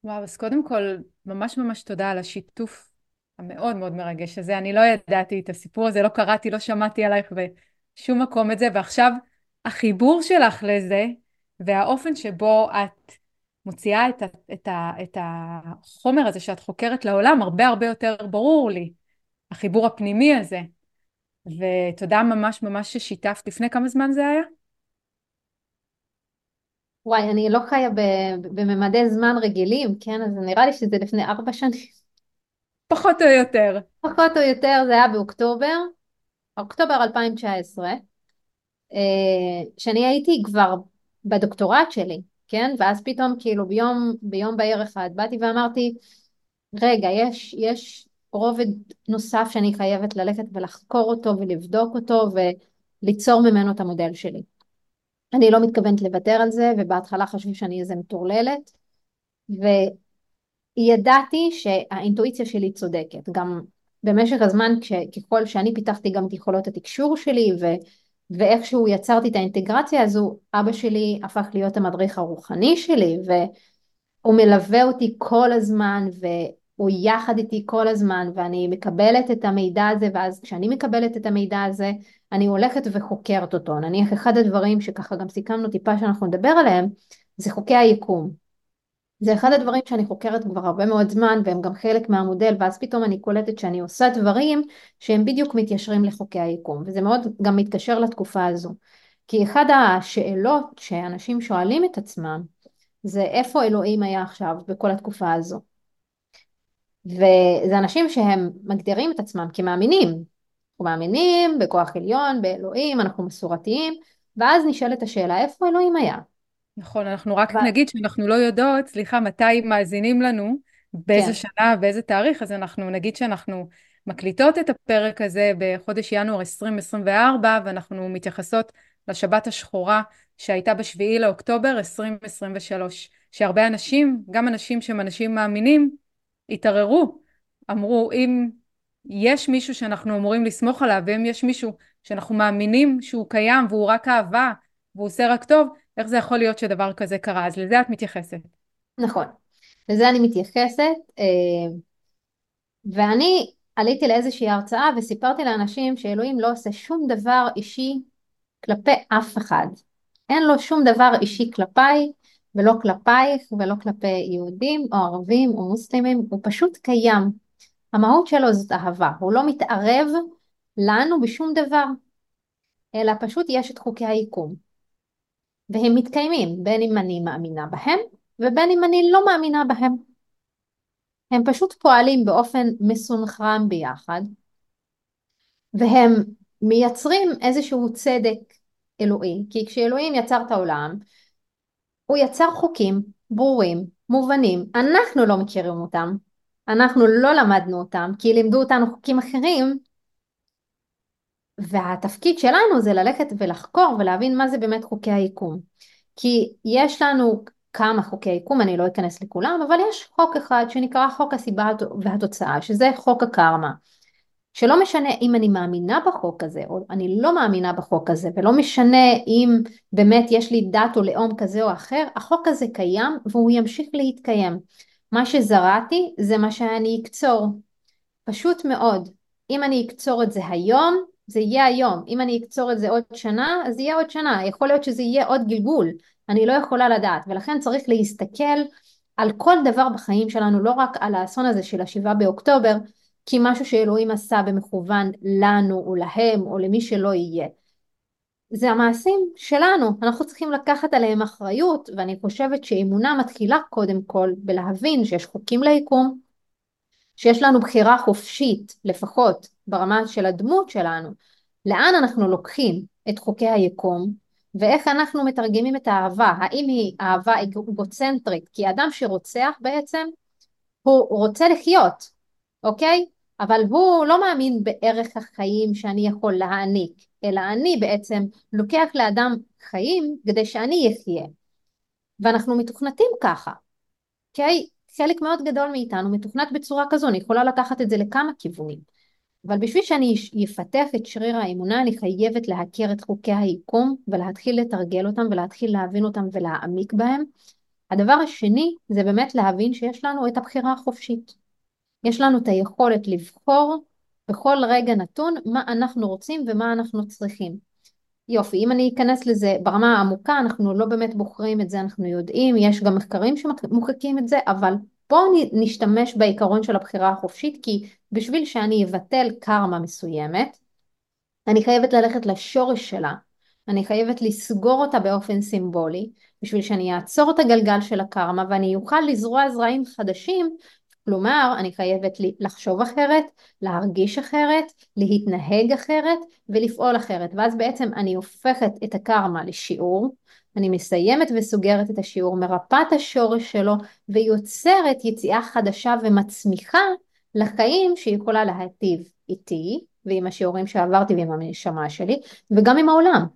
Speaker 2: וואו, אז קודם כל, ממש ממש תודה על השיתוף המאוד מאוד מרגש הזה. אני לא ידעתי את הסיפור הזה, לא קראתי, לא שמעתי עלייך בשום מקום את זה, ועכשיו החיבור שלך לזה, והאופן שבו את מוציאה את, ה, את, ה, את החומר הזה שאת חוקרת לעולם, הרבה הרבה יותר ברור לי, החיבור הפנימי הזה. ותודה ממש ממש ששיתפת. לפני כמה זמן זה היה?
Speaker 1: וואי, אני לא חיה בממדי זמן רגילים, כן? אז נראה לי שזה לפני ארבע שנים.
Speaker 2: פחות או יותר.
Speaker 1: פחות או יותר, זה היה באוקטובר, אוקטובר 2019, אה, שאני הייתי כבר בדוקטורט שלי, כן? ואז פתאום כאילו ביום, ביום בהיר אחד באתי ואמרתי, רגע, יש, יש רובד נוסף שאני חייבת ללכת ולחקור אותו ולבדוק אותו וליצור ממנו את המודל שלי. אני לא מתכוונת לוותר על זה, ובהתחלה חשבו שאני איזה מטורללת, וידעתי שהאינטואיציה שלי צודקת. גם במשך הזמן, ככל שאני פיתחתי גם את יכולות התקשור שלי, ו... ואיכשהו יצרתי את האינטגרציה הזו, אבא שלי הפך להיות המדריך הרוחני שלי, והוא מלווה אותי כל הזמן, הוא יחד איתי כל הזמן ואני מקבלת את המידע הזה ואז כשאני מקבלת את המידע הזה אני הולכת וחוקרת אותו. נניח אחד הדברים שככה גם סיכמנו טיפה שאנחנו נדבר עליהם זה חוקי היקום. זה אחד הדברים שאני חוקרת כבר הרבה מאוד זמן והם גם חלק מהמודל ואז פתאום אני קולטת שאני עושה דברים שהם בדיוק מתיישרים לחוקי היקום וזה מאוד גם מתקשר לתקופה הזו. כי אחד השאלות שאנשים שואלים את עצמם זה איפה אלוהים היה עכשיו בכל התקופה הזו. וזה אנשים שהם מגדירים את עצמם כמאמינים. אנחנו מאמינים בכוח עליון, באלוהים, אנחנו מסורתיים, ואז נשאלת השאלה איפה אלוהים היה?
Speaker 2: נכון, אנחנו רק ו... נגיד שאנחנו לא יודעות, סליחה, מתי מאזינים לנו, באיזה כן. שנה, באיזה תאריך, אז אנחנו נגיד שאנחנו מקליטות את הפרק הזה בחודש ינואר 2024, ואנחנו מתייחסות לשבת השחורה שהייתה בשביעי לאוקטובר 2023, שהרבה אנשים, גם אנשים שהם אנשים מאמינים, התערערו, אמרו אם יש מישהו שאנחנו אמורים לסמוך עליו, ואם יש מישהו שאנחנו מאמינים שהוא קיים והוא רק אהבה והוא עושה רק טוב, איך זה יכול להיות שדבר כזה קרה? אז לזה את מתייחסת.
Speaker 1: נכון, לזה אני מתייחסת, אה, ואני עליתי לאיזושהי הרצאה וסיפרתי לאנשים שאלוהים לא עושה שום דבר אישי כלפי אף אחד. אין לו שום דבר אישי כלפיי ולא כלפייך ולא כלפי יהודים או ערבים או מוסלמים, הוא פשוט קיים. המהות שלו זאת אהבה, הוא לא מתערב לנו בשום דבר, אלא פשוט יש את חוקי היקום. והם מתקיימים, בין אם אני מאמינה בהם ובין אם אני לא מאמינה בהם. הם פשוט פועלים באופן מסונכרן ביחד, והם מייצרים איזשהו צדק אלוהי, כי כשאלוהים יצר את העולם, הוא יצר חוקים ברורים, מובנים, אנחנו לא מכירים אותם, אנחנו לא למדנו אותם, כי לימדו אותנו חוקים אחרים, והתפקיד שלנו זה ללכת ולחקור ולהבין מה זה באמת חוקי היקום. כי יש לנו כמה חוקי יקום, אני לא אכנס לכולם, אבל יש חוק אחד שנקרא חוק הסיבה והתוצאה, שזה חוק הקרמה. שלא משנה אם אני מאמינה בחוק הזה או אני לא מאמינה בחוק הזה ולא משנה אם באמת יש לי דת או לאום כזה או אחר, החוק הזה קיים והוא ימשיך להתקיים. מה שזרעתי זה מה שאני אקצור. פשוט מאוד. אם אני אקצור את זה היום, זה יהיה היום. אם אני אקצור את זה עוד שנה, אז יהיה עוד שנה. יכול להיות שזה יהיה עוד גלגול. אני לא יכולה לדעת. ולכן צריך להסתכל על כל דבר בחיים שלנו, לא רק על האסון הזה של השבעה באוקטובר, כי משהו שאלוהים עשה במכוון לנו או להם או למי שלא יהיה. זה המעשים שלנו, אנחנו צריכים לקחת עליהם אחריות ואני חושבת שאמונה מתחילה קודם כל בלהבין שיש חוקים ליקום, שיש לנו בחירה חופשית לפחות ברמה של הדמות שלנו, לאן אנחנו לוקחים את חוקי היקום ואיך אנחנו מתרגמים את האהבה, האם היא אהבה אגוצנטרית כי אדם שרוצח בעצם הוא רוצה לחיות, אוקיי? אבל הוא לא מאמין בערך החיים שאני יכול להעניק, אלא אני בעצם לוקח לאדם חיים כדי שאני אחיה. ואנחנו מתוכנתים ככה, אוקיי? חלק מאוד גדול מאיתנו מתוכנת בצורה כזו, אני יכולה לקחת את זה לכמה כיוונים. אבל בשביל שאני אפתח את שריר האמונה אני חייבת להכיר את חוקי היקום ולהתחיל לתרגל אותם ולהתחיל להבין אותם ולהעמיק בהם. הדבר השני זה באמת להבין שיש לנו את הבחירה החופשית. יש לנו את היכולת לבחור בכל רגע נתון מה אנחנו רוצים ומה אנחנו צריכים. יופי, אם אני אכנס לזה ברמה העמוקה, אנחנו לא באמת בוחרים את זה, אנחנו יודעים, יש גם מחקרים שמוחקים את זה, אבל בואו נשתמש בעיקרון של הבחירה החופשית, כי בשביל שאני אבטל קרמה מסוימת, אני חייבת ללכת לשורש שלה, אני חייבת לסגור אותה באופן סימבולי, בשביל שאני אעצור את הגלגל של הקרמה ואני אוכל לזרוע זרעים חדשים כלומר, אני חייבת לחשוב אחרת, להרגיש אחרת, להתנהג אחרת ולפעול אחרת. ואז בעצם אני הופכת את הקרמה לשיעור, אני מסיימת וסוגרת את השיעור, מרפאה את השורש שלו ויוצרת יציאה חדשה ומצמיחה לחיים שיכולה להטיב איתי ועם השיעורים שעברתי ועם הנשמה שלי וגם עם העולם.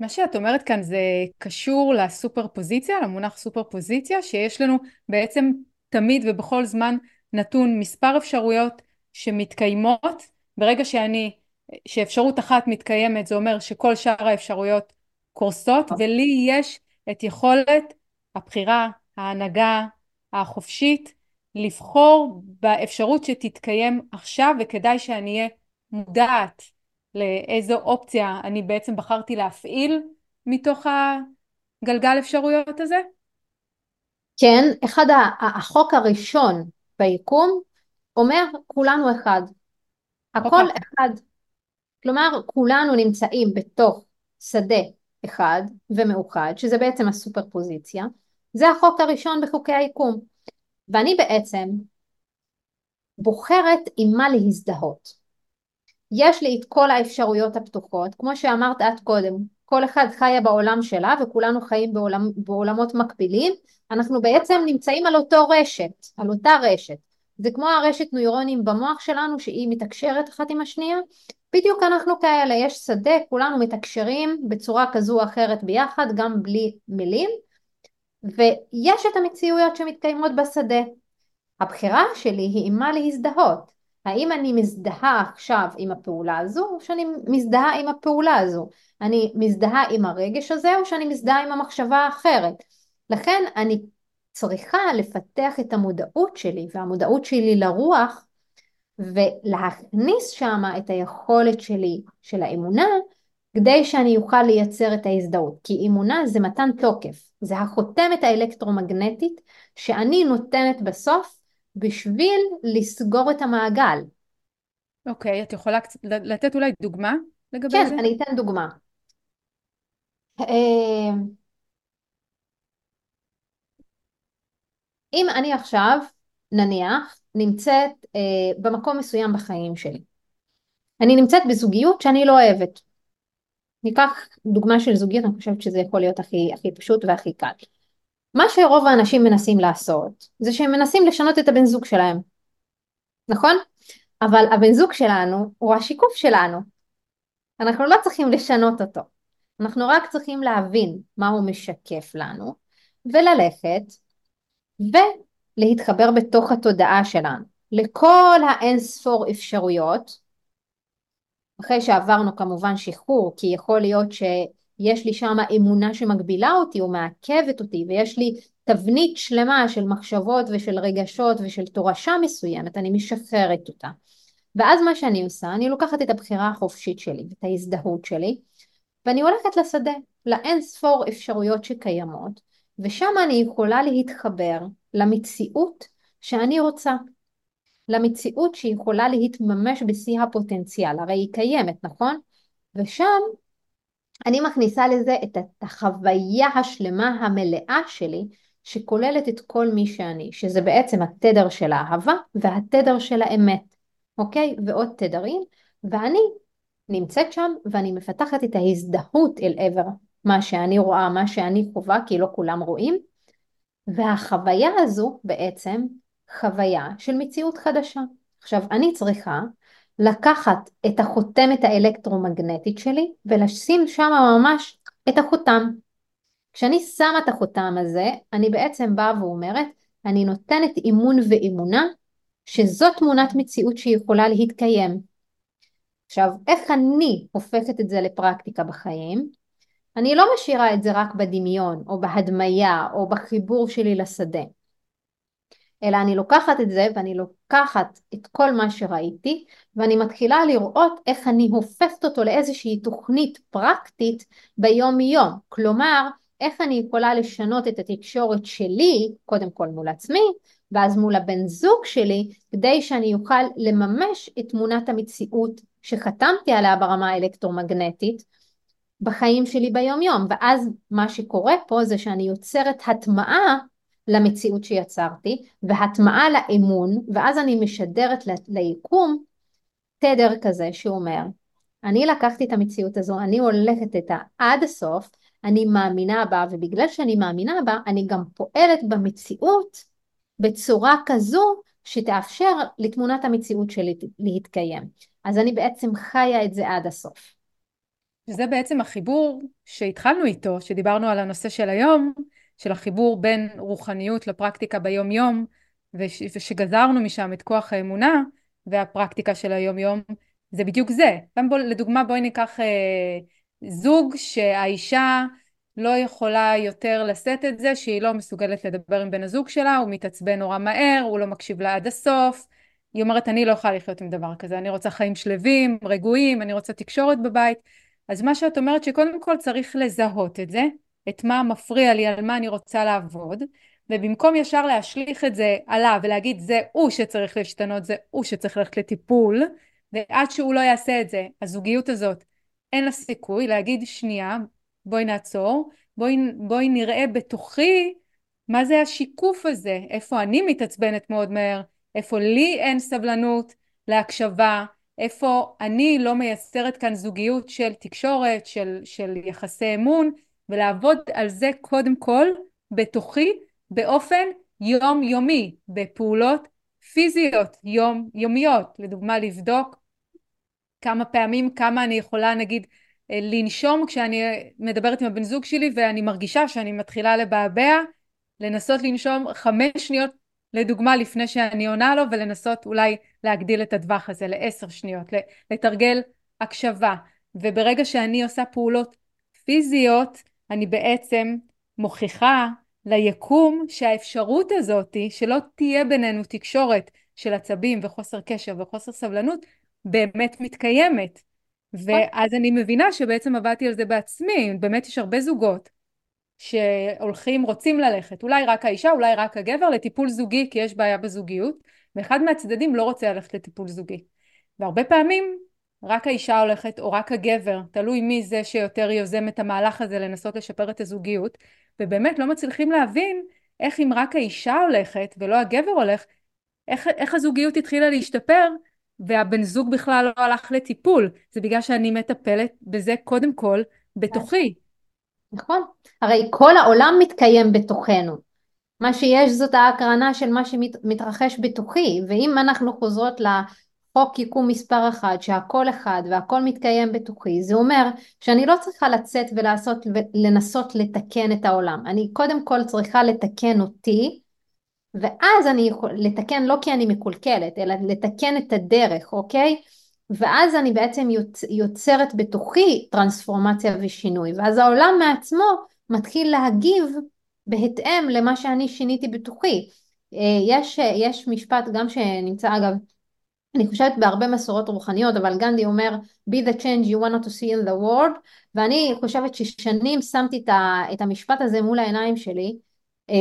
Speaker 2: מה שאת אומרת כאן זה קשור לסופר פוזיציה, למונח סופר פוזיציה, שיש לנו בעצם תמיד ובכל זמן נתון מספר אפשרויות שמתקיימות. ברגע שאני, שאפשרות אחת מתקיימת זה אומר שכל שאר האפשרויות קורסות ולי יש את יכולת הבחירה, ההנהגה החופשית לבחור באפשרות שתתקיים עכשיו וכדאי שאני אהיה מודעת לאיזו אופציה אני בעצם בחרתי להפעיל מתוך הגלגל אפשרויות הזה?
Speaker 1: כן, אחד החוק הראשון ביקום אומר כולנו אחד. הכל okay. אחד. כלומר, כולנו נמצאים בתוך שדה אחד ומאוחד, שזה בעצם הסופר פוזיציה. זה החוק הראשון בחוקי היקום. ואני בעצם בוחרת עם מה להזדהות. יש לי את כל האפשרויות הפתוחות, כמו שאמרת את קודם, כל אחד חיה בעולם שלה וכולנו חיים בעולם, בעולמות מקבילים, אנחנו בעצם נמצאים על אותו רשת, על אותה רשת. זה כמו הרשת נוירונים במוח שלנו שהיא מתקשרת אחת עם השנייה, בדיוק אנחנו כאלה, יש שדה, כולנו מתקשרים בצורה כזו או אחרת ביחד, גם בלי מילים, ויש את המציאויות שמתקיימות בשדה. הבחירה שלי היא עם מה להזדהות. האם אני מזדהה עכשיו עם הפעולה הזו, או שאני מזדהה עם הפעולה הזו? אני מזדהה עם הרגש הזה, או שאני מזדהה עם המחשבה האחרת? לכן אני צריכה לפתח את המודעות שלי, והמודעות שלי לרוח, ולהכניס שם את היכולת שלי של האמונה, כדי שאני אוכל לייצר את ההזדהות. כי אמונה זה מתן תוקף, זה החותמת האלקטרומגנטית שאני נותנת בסוף בשביל לסגור את המעגל.
Speaker 2: אוקיי, את יכולה לתת אולי דוגמה לגבי
Speaker 1: כן,
Speaker 2: זה?
Speaker 1: כן, אני אתן דוגמה. אה, אם אני עכשיו, נניח, נמצאת אה, במקום מסוים בחיים שלי. אני נמצאת בזוגיות שאני לא אוהבת. ניקח דוגמה של זוגיות, אני חושבת שזה יכול להיות הכי, הכי פשוט והכי קל. מה שרוב האנשים מנסים לעשות, זה שהם מנסים לשנות את הבן זוג שלהם, נכון? אבל הבן זוג שלנו הוא השיקוף שלנו. אנחנו לא צריכים לשנות אותו. אנחנו רק צריכים להבין מה הוא משקף לנו, וללכת ולהתחבר בתוך התודעה שלנו לכל האין ספור אפשרויות, אחרי שעברנו כמובן שחרור, כי יכול להיות שיש לי שם אמונה שמגבילה אותי או מעכבת אותי, ויש לי תבנית שלמה של מחשבות ושל רגשות ושל תורשה מסוימת, אני משחררת אותה. ואז מה שאני עושה, אני לוקחת את הבחירה החופשית שלי, את ההזדהות שלי, ואני הולכת לשדה, לאין ספור אפשרויות שקיימות, ושם אני יכולה להתחבר למציאות שאני רוצה, למציאות שיכולה להתממש בשיא הפוטנציאל, הרי היא קיימת, נכון? ושם אני מכניסה לזה את החוויה השלמה המלאה שלי, שכוללת את כל מי שאני, שזה בעצם התדר של האהבה והתדר של האמת, אוקיי? ועוד תדרים, ואני נמצאת שם ואני מפתחת את ההזדהות אל עבר מה שאני רואה, מה שאני חווה, כי לא כולם רואים, והחוויה הזו בעצם חוויה של מציאות חדשה. עכשיו, אני צריכה לקחת את החותמת האלקטרומגנטית שלי ולשים שם ממש את החותם. כשאני שמה את החותם הזה, אני בעצם באה ואומרת, אני נותנת אימון ואמונה שזאת תמונת מציאות שיכולה להתקיים. עכשיו, איך אני הופכת את זה לפרקטיקה בחיים? אני לא משאירה את זה רק בדמיון או בהדמיה או בחיבור שלי לשדה, אלא אני לוקחת את זה ואני לוקחת את כל מה שראיתי ואני מתחילה לראות איך אני הופכת אותו לאיזושהי תוכנית פרקטית ביום יום. כלומר, איך אני יכולה לשנות את התקשורת שלי, קודם כל מול עצמי, ואז מול הבן זוג שלי, כדי שאני אוכל לממש את תמונת המציאות שחתמתי עליה ברמה האלקטרומגנטית, בחיים שלי ביום יום ואז מה שקורה פה זה שאני יוצרת הטמעה למציאות שיצרתי והטמעה לאמון ואז אני משדרת ליקום תדר כזה שאומר אני לקחתי את המציאות הזו, אני הולכת איתה עד הסוף, אני מאמינה בה ובגלל שאני מאמינה בה אני גם פועלת במציאות בצורה כזו שתאפשר לתמונת המציאות שלי להתקיים. אז אני בעצם חיה את זה עד הסוף.
Speaker 2: שזה בעצם החיבור שהתחלנו איתו, שדיברנו על הנושא של היום, של החיבור בין רוחניות לפרקטיקה ביום יום, וש, ושגזרנו משם את כוח האמונה והפרקטיקה של היום יום, זה בדיוק זה. בוא, לדוגמה בואי ניקח אה, זוג שהאישה לא יכולה יותר לשאת את זה שהיא לא מסוגלת לדבר עם בן הזוג שלה, הוא מתעצבן נורא מהר, הוא לא מקשיב לה עד הסוף. היא אומרת, אני לא יכולה לחיות עם דבר כזה, אני רוצה חיים שלווים, רגועים, אני רוצה תקשורת בבית. אז מה שאת אומרת שקודם כל צריך לזהות את זה, את מה מפריע לי, על מה אני רוצה לעבוד, ובמקום ישר להשליך את זה עליו ולהגיד זה הוא שצריך להשתנות, זה הוא שצריך ללכת לטיפול, ועד שהוא לא יעשה את זה, הזוגיות הזאת אין לה סיכוי להגיד שנייה, בואי נעצור, בואי, בואי נראה בתוכי מה זה השיקוף הזה, איפה אני מתעצבנת מאוד מהר, איפה לי אין סבלנות להקשבה, איפה אני לא מייצרת כאן זוגיות של תקשורת, של, של יחסי אמון, ולעבוד על זה קודם כל בתוכי באופן יומיומי, בפעולות פיזיות יומיומיות, לדוגמה לבדוק כמה פעמים, כמה אני יכולה נגיד אה, לנשום כשאני מדברת עם הבן זוג שלי ואני מרגישה שאני מתחילה לבעבע, לנסות לנשום חמש שניות לדוגמה לפני שאני עונה לו ולנסות אולי להגדיל את הטווח הזה לעשר שניות, לתרגל הקשבה. וברגע שאני עושה פעולות פיזיות אני בעצם מוכיחה ליקום שהאפשרות הזאתי שלא תהיה בינינו תקשורת של עצבים וחוסר קשר וחוסר סבלנות באמת מתקיימת. ואז אני מבינה שבעצם עבדתי על זה בעצמי באמת יש הרבה זוגות שהולכים רוצים ללכת. אולי רק האישה אולי רק הגבר לטיפול זוגי כי יש בעיה בזוגיות ואחד מהצדדים לא רוצה ללכת לטיפול זוגי. והרבה פעמים רק האישה הולכת או רק הגבר, תלוי מי זה שיותר יוזם את המהלך הזה לנסות לשפר את הזוגיות, ובאמת לא מצליחים להבין איך אם רק האישה הולכת ולא הגבר הולך, איך, איך הזוגיות התחילה להשתפר והבן זוג בכלל לא הלך לטיפול, זה בגלל שאני מטפלת בזה קודם כל בתוכי.
Speaker 1: נכון, הרי כל העולם מתקיים בתוכנו. מה שיש זאת ההקרנה של מה שמתרחש בתוכי, ואם אנחנו חוזרות חוק יקום מספר אחד שהכל אחד והכל מתקיים בתוכי זה אומר שאני לא צריכה לצאת ולעשות ולנסות לתקן את העולם. אני קודם כל צריכה לתקן אותי ואז אני יכול לתקן לא כי אני מקולקלת אלא לתקן את הדרך אוקיי? ואז אני בעצם יוצרת בתוכי טרנספורמציה ושינוי ואז העולם מעצמו מתחיל להגיב בהתאם למה שאני שיניתי בתוכי. אה, יש, יש משפט גם שנמצא אגב אני חושבת בהרבה מסורות רוחניות, אבל גנדי אומר be the change you want to see in the world, ואני חושבת ששנים שמתי את המשפט הזה מול העיניים שלי, אה,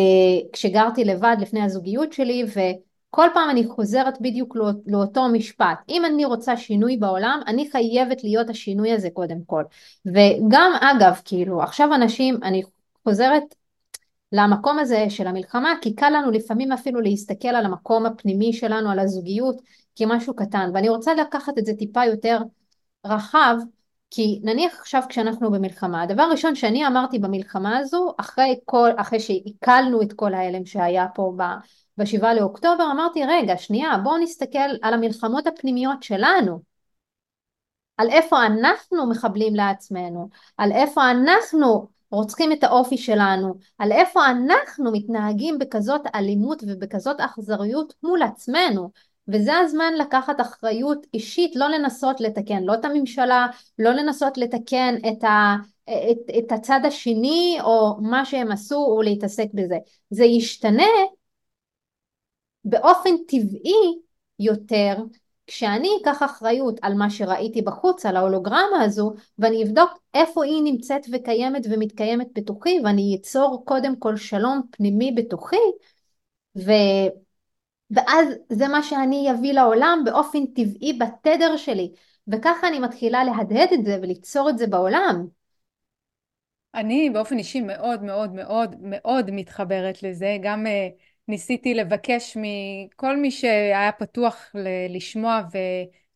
Speaker 1: כשגרתי לבד לפני הזוגיות שלי, וכל פעם אני חוזרת בדיוק לא, לאותו משפט. אם אני רוצה שינוי בעולם, אני חייבת להיות השינוי הזה קודם כל. וגם אגב, כאילו, עכשיו אנשים, אני חוזרת למקום הזה של המלחמה, כי קל לנו לפעמים אפילו להסתכל על המקום הפנימי שלנו, על הזוגיות, כמשהו קטן, ואני רוצה לקחת את זה טיפה יותר רחב, כי נניח עכשיו כשאנחנו במלחמה, הדבר הראשון שאני אמרתי במלחמה הזו, אחרי, כל, אחרי שעיכלנו את כל ההלם שהיה פה בשבעה לאוקטובר, אמרתי רגע שנייה בואו נסתכל על המלחמות הפנימיות שלנו, על איפה אנחנו מחבלים לעצמנו, על איפה אנחנו רוצחים את האופי שלנו, על איפה אנחנו מתנהגים בכזאת אלימות ובכזאת אכזריות מול עצמנו, וזה הזמן לקחת אחריות אישית, לא לנסות לתקן, לא את הממשלה, לא לנסות לתקן את, ה, את, את הצד השני או מה שהם עשו ולהתעסק בזה. זה ישתנה באופן טבעי יותר כשאני אקח אחריות על מה שראיתי בחוץ, על ההולוגרמה הזו, ואני אבדוק איפה היא נמצאת וקיימת ומתקיימת בתוכי, ואני אצור קודם כל שלום פנימי בתוכי, ו... ואז זה מה שאני אביא לעולם באופן טבעי בתדר שלי, וככה אני מתחילה להדהד את זה וליצור את זה בעולם.
Speaker 2: אני באופן אישי מאוד מאוד מאוד מאוד מתחברת לזה, גם uh, ניסיתי לבקש מכל מי שהיה פתוח ל- לשמוע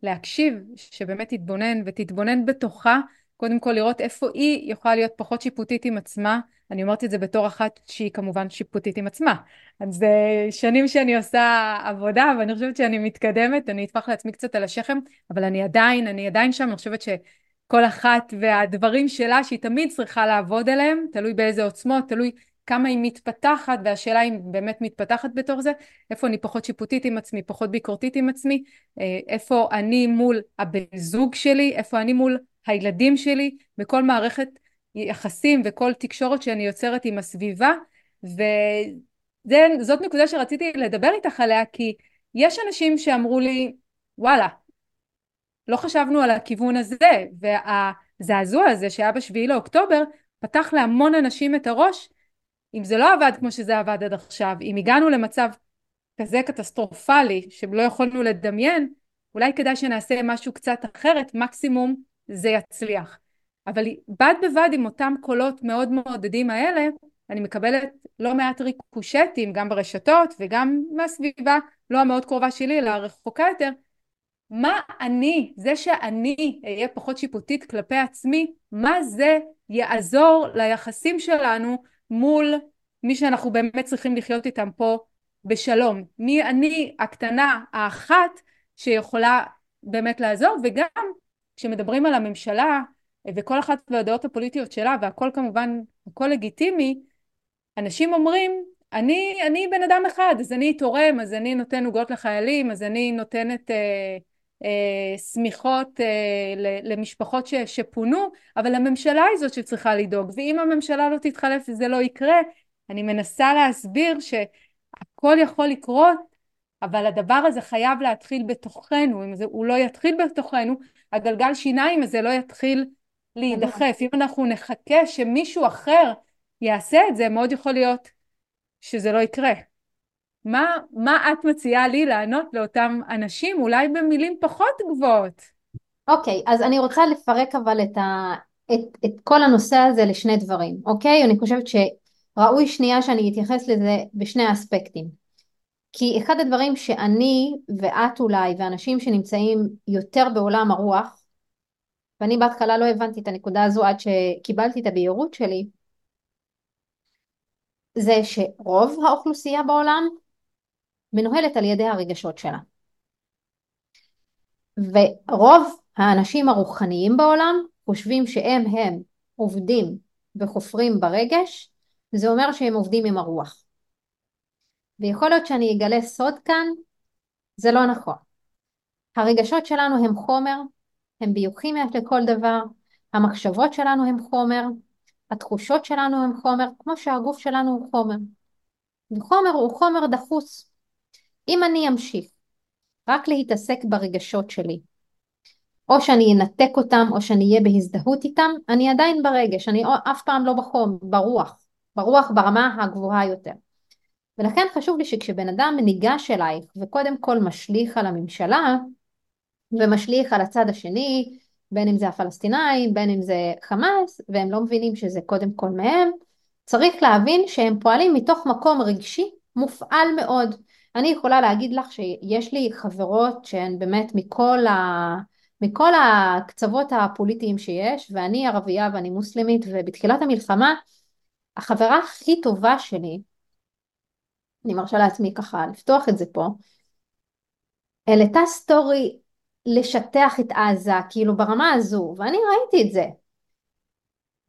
Speaker 2: ולהקשיב, שבאמת תתבונן ותתבונן בתוכה, קודם כל לראות איפה היא יכולה להיות פחות שיפוטית עם עצמה, אני אומרת את זה בתור אחת שהיא כמובן שיפוטית עם עצמה. אז זה שנים שאני עושה עבודה ואני חושבת שאני מתקדמת, אני אטפח לעצמי קצת על השכם, אבל אני עדיין, אני עדיין שם, אני חושבת שכל אחת והדברים שלה שהיא תמיד צריכה לעבוד עליהם, תלוי באיזה עוצמות, תלוי כמה היא מתפתחת, והשאלה אם באמת מתפתחת בתור זה, איפה אני פחות שיפוטית עם עצמי, פחות ביקורתית עם עצמי, אה, איפה אני מול הבן זוג שלי, איפה אני מול הילדים שלי, בכל מערכת יחסים וכל תקשורת שאני יוצרת עם הסביבה וזאת נקודה שרציתי לדבר איתך עליה כי יש אנשים שאמרו לי וואלה לא חשבנו על הכיוון הזה והזעזוע הזה שהיה בשביעי לאוקטובר פתח להמון אנשים את הראש אם זה לא עבד כמו שזה עבד עד עכשיו אם הגענו למצב כזה קטסטרופלי שלא יכולנו לדמיין אולי כדאי שנעשה משהו קצת אחרת מקסימום זה יצליח אבל בד בבד עם אותם קולות מאוד מעודדים האלה אני מקבלת לא מעט ריקושטים גם ברשתות וגם מהסביבה לא המאוד קרובה שלי אלא הרחוקה יותר מה אני, זה שאני אהיה פחות שיפוטית כלפי עצמי, מה זה יעזור ליחסים שלנו מול מי שאנחנו באמת צריכים לחיות איתם פה בשלום. מי אני הקטנה האחת שיכולה באמת לעזור וגם כשמדברים על הממשלה וכל אחת והדעות הפוליטיות שלה והכל כמובן הכל לגיטימי אנשים אומרים אני, אני בן אדם אחד אז אני תורם אז אני נותן עוגות לחיילים אז אני נותנת אה, אה, שמיכות אה, למשפחות ש, שפונו אבל הממשלה היא זאת שצריכה לדאוג ואם הממשלה לא תתחלף זה לא יקרה אני מנסה להסביר שהכל יכול לקרות אבל הדבר הזה חייב להתחיל בתוכנו אם זה, הוא לא יתחיל בתוכנו הגלגל שיניים הזה לא יתחיל להידחף. אם אנחנו נחכה שמישהו אחר יעשה את זה מאוד יכול להיות שזה לא יקרה. מה, מה את מציעה לי לענות לאותם אנשים אולי במילים פחות גבוהות?
Speaker 1: אוקיי okay, אז אני רוצה לפרק אבל את, ה, את, את כל הנושא הזה לשני דברים אוקיי? okay? אני חושבת שראוי שנייה שאני אתייחס לזה בשני אספקטים כי אחד הדברים שאני ואת אולי ואנשים שנמצאים יותר בעולם הרוח ואני בהתחלה לא הבנתי את הנקודה הזו עד שקיבלתי את הבהירות שלי זה שרוב האוכלוסייה בעולם מנוהלת על ידי הרגשות שלה. ורוב האנשים הרוחניים בעולם חושבים שהם הם עובדים וחופרים ברגש זה אומר שהם עובדים עם הרוח ויכול להיות שאני אגלה סוד כאן, זה לא נכון. הרגשות שלנו הם חומר, הם ביוכימיות לכל דבר, המחשבות שלנו הם חומר, התחושות שלנו הם חומר, כמו שהגוף שלנו הוא חומר. וחומר הוא חומר דחוס. אם אני אמשיך רק להתעסק ברגשות שלי, או שאני אנתק אותם או שאני אהיה בהזדהות איתם, אני עדיין ברגש, אני אף פעם לא בחום, ברוח, ברוח ברמה הגבוהה יותר. ולכן חשוב לי שכשבן אדם ניגש אלייך וקודם כל משליך על הממשלה ומשליך על הצד השני, בין אם זה הפלסטינאים, בין אם זה חמאס, והם לא מבינים שזה קודם כל מהם, צריך להבין שהם פועלים מתוך מקום רגשי מופעל מאוד. אני יכולה להגיד לך שיש לי חברות שהן באמת מכל, ה... מכל הקצוות הפוליטיים שיש, ואני ערבייה ואני מוסלמית, ובתחילת המלחמה החברה הכי טובה שלי אני מרשה לעצמי ככה לפתוח את זה פה, העלתה סטורי לשטח את עזה, כאילו ברמה הזו, ואני ראיתי את זה.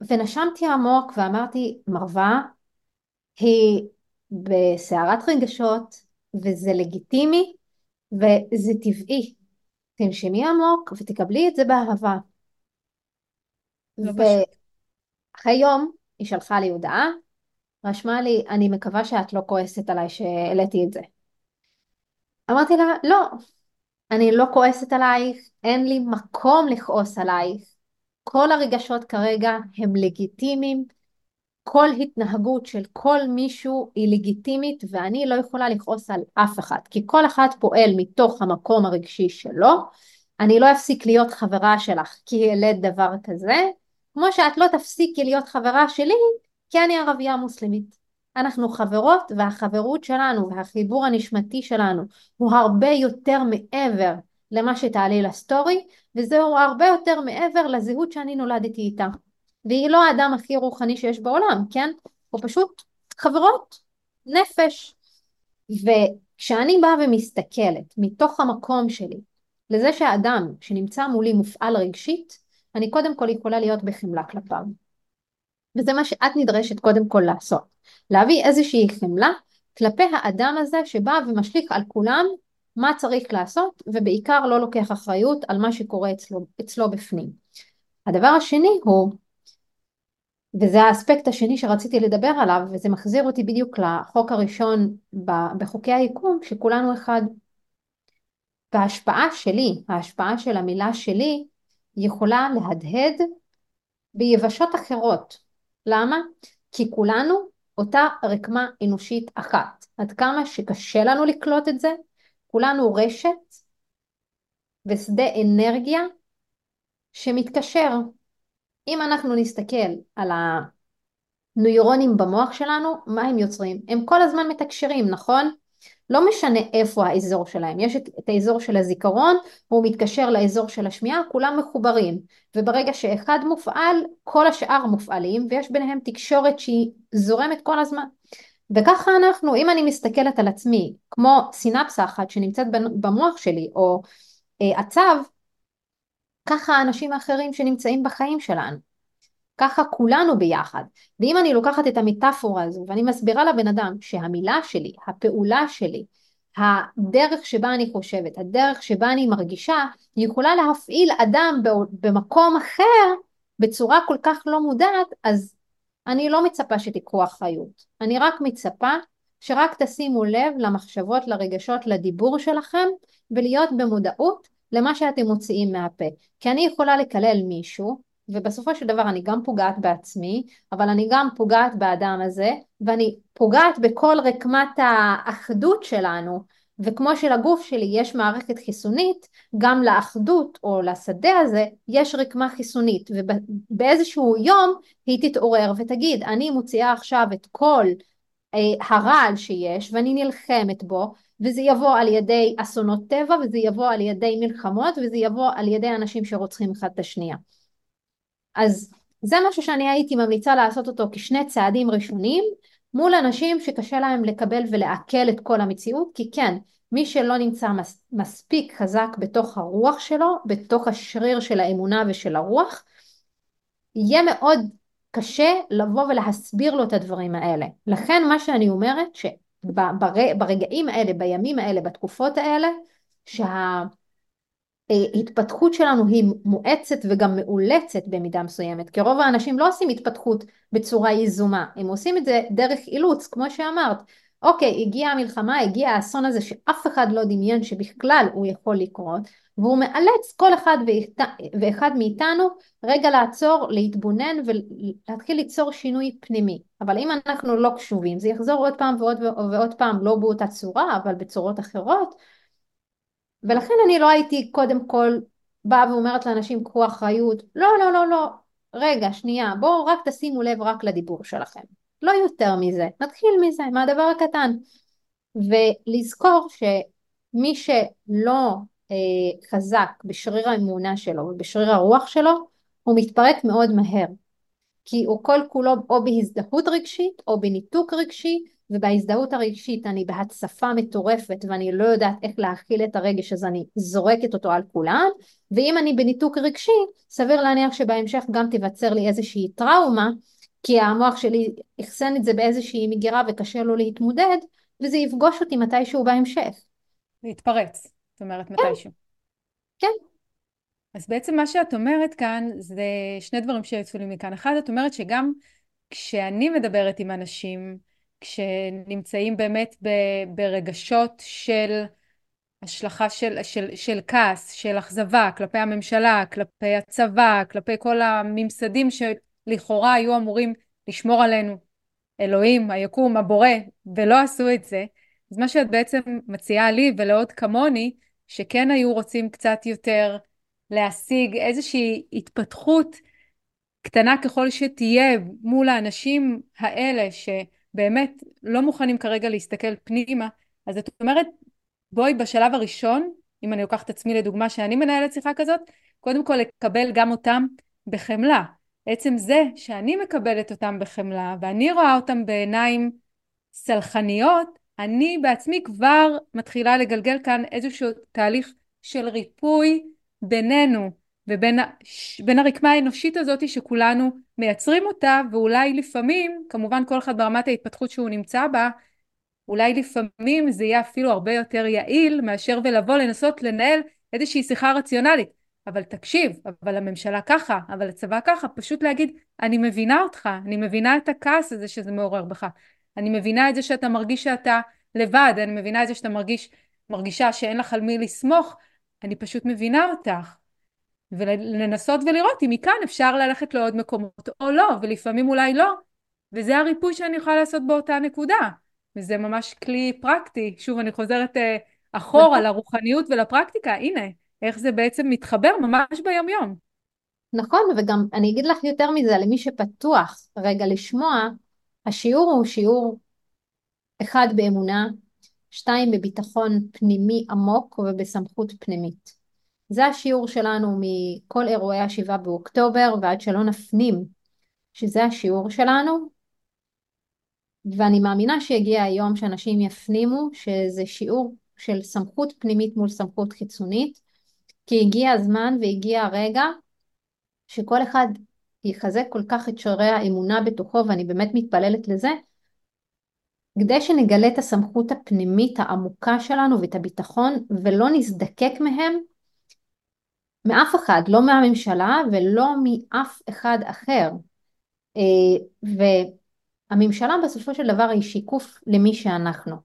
Speaker 1: ונשמתי עמוק ואמרתי, מרווה היא בסערת רגשות, וזה לגיטימי, וזה טבעי. תנשמי עמוק ותקבלי את זה באהבה.
Speaker 2: לא
Speaker 1: ואחרי יום היא שלחה לי הודעה רשמה לי, אני מקווה שאת לא כועסת עליי שהעליתי את זה. אמרתי לה, לא, אני לא כועסת עלייך, אין לי מקום לכעוס עלייך. כל הרגשות כרגע הם לגיטימיים, כל התנהגות של כל מישהו היא לגיטימית ואני לא יכולה לכעוס על אף אחד, כי כל אחד פועל מתוך המקום הרגשי שלו. אני לא אפסיק להיות חברה שלך כי העלית דבר כזה, כמו שאת לא תפסיקי להיות חברה שלי כי אני ערבייה מוסלמית. אנחנו חברות והחברות שלנו והחיבור הנשמתי שלנו הוא הרבה יותר מעבר למה שתעלי לסטורי וזהו הרבה יותר מעבר לזהות שאני נולדתי איתה. והיא לא האדם הכי רוחני שיש בעולם, כן? הוא פשוט חברות, נפש. וכשאני באה ומסתכלת מתוך המקום שלי לזה שהאדם שנמצא מולי מופעל רגשית, אני קודם כל יכולה להיות בחמלה כלפיו. וזה מה שאת נדרשת קודם כל לעשות. להביא איזושהי חמלה כלפי האדם הזה שבא ומשליך על כולם מה צריך לעשות ובעיקר לא לוקח אחריות על מה שקורה אצלו, אצלו בפנים. הדבר השני הוא וזה האספקט השני שרציתי לדבר עליו, וזה מחזיר אותי בדיוק לחוק הראשון בחוקי היקום, שכולנו אחד. וההשפעה שלי, ההשפעה של המילה שלי, יכולה להדהד ביבשות אחרות. למה? כי כולנו אותה רקמה אנושית אחת. עד כמה שקשה לנו לקלוט את זה, כולנו רשת ושדה אנרגיה שמתקשר. אם אנחנו נסתכל על הנוירונים במוח שלנו, מה הם יוצרים? הם כל הזמן מתקשרים, נכון? לא משנה איפה האזור שלהם, יש את, את האזור של הזיכרון, הוא מתקשר לאזור של השמיעה, כולם מחוברים, וברגע שאחד מופעל, כל השאר מופעלים, ויש ביניהם תקשורת שהיא זורמת כל הזמן. וככה אנחנו, אם אני מסתכלת על עצמי, כמו סינפסה אחת שנמצאת במוח שלי, או אה, הצו, ככה האנשים האחרים שנמצאים בחיים שלנו. ככה כולנו ביחד. ואם אני לוקחת את המטאפורה הזו ואני מסבירה לבן אדם שהמילה שלי, הפעולה שלי, הדרך שבה אני חושבת, הדרך שבה אני מרגישה, יכולה להפעיל אדם במקום אחר בצורה כל כך לא מודעת, אז אני לא מצפה שתיקחו אחריות. אני רק מצפה שרק תשימו לב למחשבות, לרגשות, לדיבור שלכם, ולהיות במודעות למה שאתם מוציאים מהפה. כי אני יכולה לקלל מישהו, ובסופו של דבר אני גם פוגעת בעצמי, אבל אני גם פוגעת באדם הזה, ואני פוגעת בכל רקמת האחדות שלנו, וכמו שלגוף שלי יש מערכת חיסונית, גם לאחדות או לשדה הזה יש רקמה חיסונית, ובאיזשהו יום היא תתעורר ותגיד, אני מוציאה עכשיו את כל אה, הרעל שיש ואני נלחמת בו, וזה יבוא על ידי אסונות טבע, וזה יבוא על ידי מלחמות, וזה יבוא על ידי אנשים שרוצחים אחד את השנייה. אז זה משהו שאני הייתי ממליצה לעשות אותו כשני צעדים ראשונים מול אנשים שקשה להם לקבל ולעכל את כל המציאות, כי כן, מי שלא נמצא מס, מספיק חזק בתוך הרוח שלו, בתוך השריר של האמונה ושל הרוח, יהיה מאוד קשה לבוא ולהסביר לו את הדברים האלה. לכן מה שאני אומרת, שברגעים האלה, בימים האלה, בתקופות האלה, שה... ההתפתחות שלנו היא מואצת וגם מאולצת במידה מסוימת, כי רוב האנשים לא עושים התפתחות בצורה יזומה, הם עושים את זה דרך אילוץ, כמו שאמרת. אוקיי, הגיעה המלחמה, הגיע האסון הזה שאף אחד לא דמיין שבכלל הוא יכול לקרות, והוא מאלץ כל אחד ואחד מאיתנו רגע לעצור, להתבונן ולהתחיל ליצור שינוי פנימי. אבל אם אנחנו לא קשובים, זה יחזור עוד פעם ועוד ועוד פעם, לא באותה צורה, אבל בצורות אחרות, ולכן אני לא הייתי קודם כל באה ואומרת לאנשים קחו אחריות, לא לא לא לא, רגע שנייה בואו רק תשימו לב רק לדיבור שלכם, לא יותר מזה, נתחיל מזה, מהדבר הקטן, ולזכור שמי שלא אה, חזק בשריר האמונה שלו ובשריר הרוח שלו, הוא מתפרק מאוד מהר, כי הוא כל כולו או בהזדהות רגשית או בניתוק רגשי ובהזדהות הרגשית אני בהצפה מטורפת ואני לא יודעת איך להכיל את הרגש אז אני זורקת אותו על כולם ואם אני בניתוק רגשי סביר להניח שבהמשך גם תיווצר לי איזושהי טראומה כי המוח שלי אחסן את זה באיזושהי מגירה וקשה לו להתמודד וזה יפגוש אותי מתישהו בהמשך.
Speaker 2: להתפרץ, זאת אומרת כן. מתישהו.
Speaker 1: כן.
Speaker 2: אז בעצם מה שאת אומרת כאן זה שני דברים שיצאו לי מכאן. אחד, את אומרת שגם כשאני מדברת עם אנשים כשנמצאים באמת ברגשות של השלכה של, של, של כעס, של אכזבה כלפי הממשלה, כלפי הצבא, כלפי כל הממסדים שלכאורה היו אמורים לשמור עלינו, אלוהים, היקום, הבורא, ולא עשו את זה, אז מה שאת בעצם מציעה לי ולעוד כמוני, שכן היו רוצים קצת יותר להשיג איזושהי התפתחות קטנה ככל שתהיה מול האנשים האלה ש... באמת לא מוכנים כרגע להסתכל פנימה, אז את אומרת, בואי בשלב הראשון, אם אני לוקחת עצמי לדוגמה שאני מנהלת שיחה כזאת, קודם כל לקבל גם אותם בחמלה. עצם זה שאני מקבלת אותם בחמלה ואני רואה אותם בעיניים סלחניות, אני בעצמי כבר מתחילה לגלגל כאן איזשהו תהליך של ריפוי בינינו ובין הרקמה האנושית הזאת שכולנו מייצרים אותה ואולי לפעמים, כמובן כל אחד ברמת ההתפתחות שהוא נמצא בה, אולי לפעמים זה יהיה אפילו הרבה יותר יעיל מאשר ולבוא לנסות לנהל איזושהי שיחה רציונלית. אבל תקשיב, אבל הממשלה ככה, אבל הצבא ככה, פשוט להגיד, אני מבינה אותך, אני מבינה את הכעס הזה שזה מעורר בך, אני מבינה את זה שאתה מרגיש שאתה לבד, אני מבינה את זה שאתה מרגיש, מרגישה שאין לך על מי לסמוך, אני פשוט מבינה אותך. ולנסות ולראות אם מכאן אפשר ללכת לעוד מקומות או לא, ולפעמים אולי לא, וזה הריפוי שאני יכולה לעשות באותה נקודה. וזה ממש כלי פרקטי. שוב, אני חוזרת uh, אחורה נכון. לרוחניות ולפרקטיקה, הנה, איך זה בעצם מתחבר ממש ביומיום.
Speaker 1: נכון, וגם אני אגיד לך יותר מזה, למי שפתוח רגע לשמוע, השיעור הוא שיעור אחד באמונה, שתיים בביטחון פנימי עמוק ובסמכות פנימית. זה השיעור שלנו מכל אירועי השבעה באוקטובר ועד שלא נפנים שזה השיעור שלנו. ואני מאמינה שהגיע היום שאנשים יפנימו שזה שיעור של סמכות פנימית מול סמכות חיצונית כי הגיע הזמן והגיע הרגע שכל אחד יחזק כל כך את שוערי האמונה בתוכו ואני באמת מתפללת לזה כדי שנגלה את הסמכות הפנימית העמוקה שלנו ואת הביטחון ולא נזדקק מהם מאף אחד, לא מהממשלה ולא מאף אחד אחר. אה, והממשלה בסופו של דבר היא שיקוף למי שאנחנו.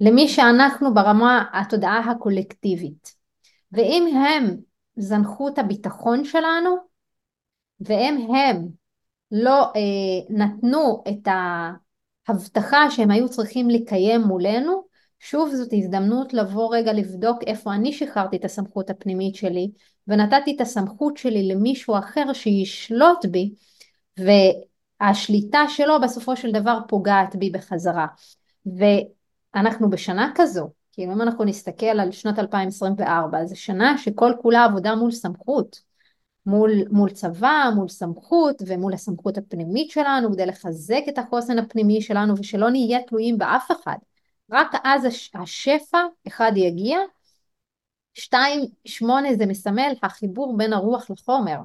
Speaker 1: למי שאנחנו ברמה התודעה הקולקטיבית. ואם הם זנחו את הביטחון שלנו, ואם הם לא אה, נתנו את ההבטחה שהם היו צריכים לקיים מולנו, שוב זאת הזדמנות לבוא רגע לבדוק איפה אני שחררתי את הסמכות הפנימית שלי ונתתי את הסמכות שלי למישהו אחר שישלוט בי והשליטה שלו בסופו של דבר פוגעת בי בחזרה. ואנחנו בשנה כזו, כאילו אם אנחנו נסתכל על שנת 2024, זו שנה שכל כולה עבודה מול סמכות, מול, מול צבא, מול סמכות ומול הסמכות הפנימית שלנו כדי לחזק את החוסן הפנימי שלנו ושלא נהיה תלויים באף אחד. רק אז השפע, אחד יגיע, שתיים, שמונה זה מסמל החיבור בין הרוח לחומר.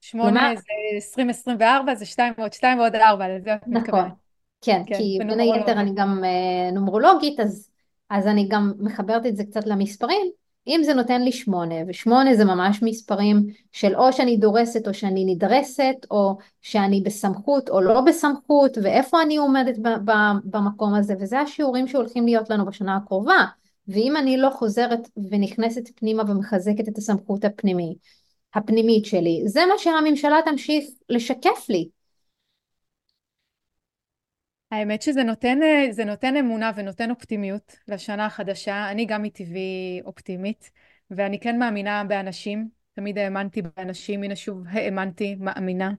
Speaker 2: שמונה כלומר, זה 2024, זה שתיים ועוד שתיים ועוד ארבע, לזה את
Speaker 1: נכון, מתכוונת. כן, כן, כי בין היתר אני גם אה, נומרולוגית, אז, אז אני גם מחברת את זה קצת למספרים. אם זה נותן לי שמונה, ושמונה זה ממש מספרים של או שאני דורסת או שאני נדרסת, או שאני בסמכות או לא בסמכות, ואיפה אני עומדת במקום הזה, וזה השיעורים שהולכים להיות לנו בשנה הקרובה. ואם אני לא חוזרת ונכנסת פנימה ומחזקת את הסמכות הפנימית, הפנימית שלי, זה מה שהממשלה תמשיך לשקף לי.
Speaker 2: האמת שזה נותן, זה נותן אמונה ונותן אופטימיות לשנה החדשה. אני גם מטבעי אופטימית, ואני כן מאמינה באנשים. תמיד האמנתי באנשים, הנה שוב האמנתי, מאמינה,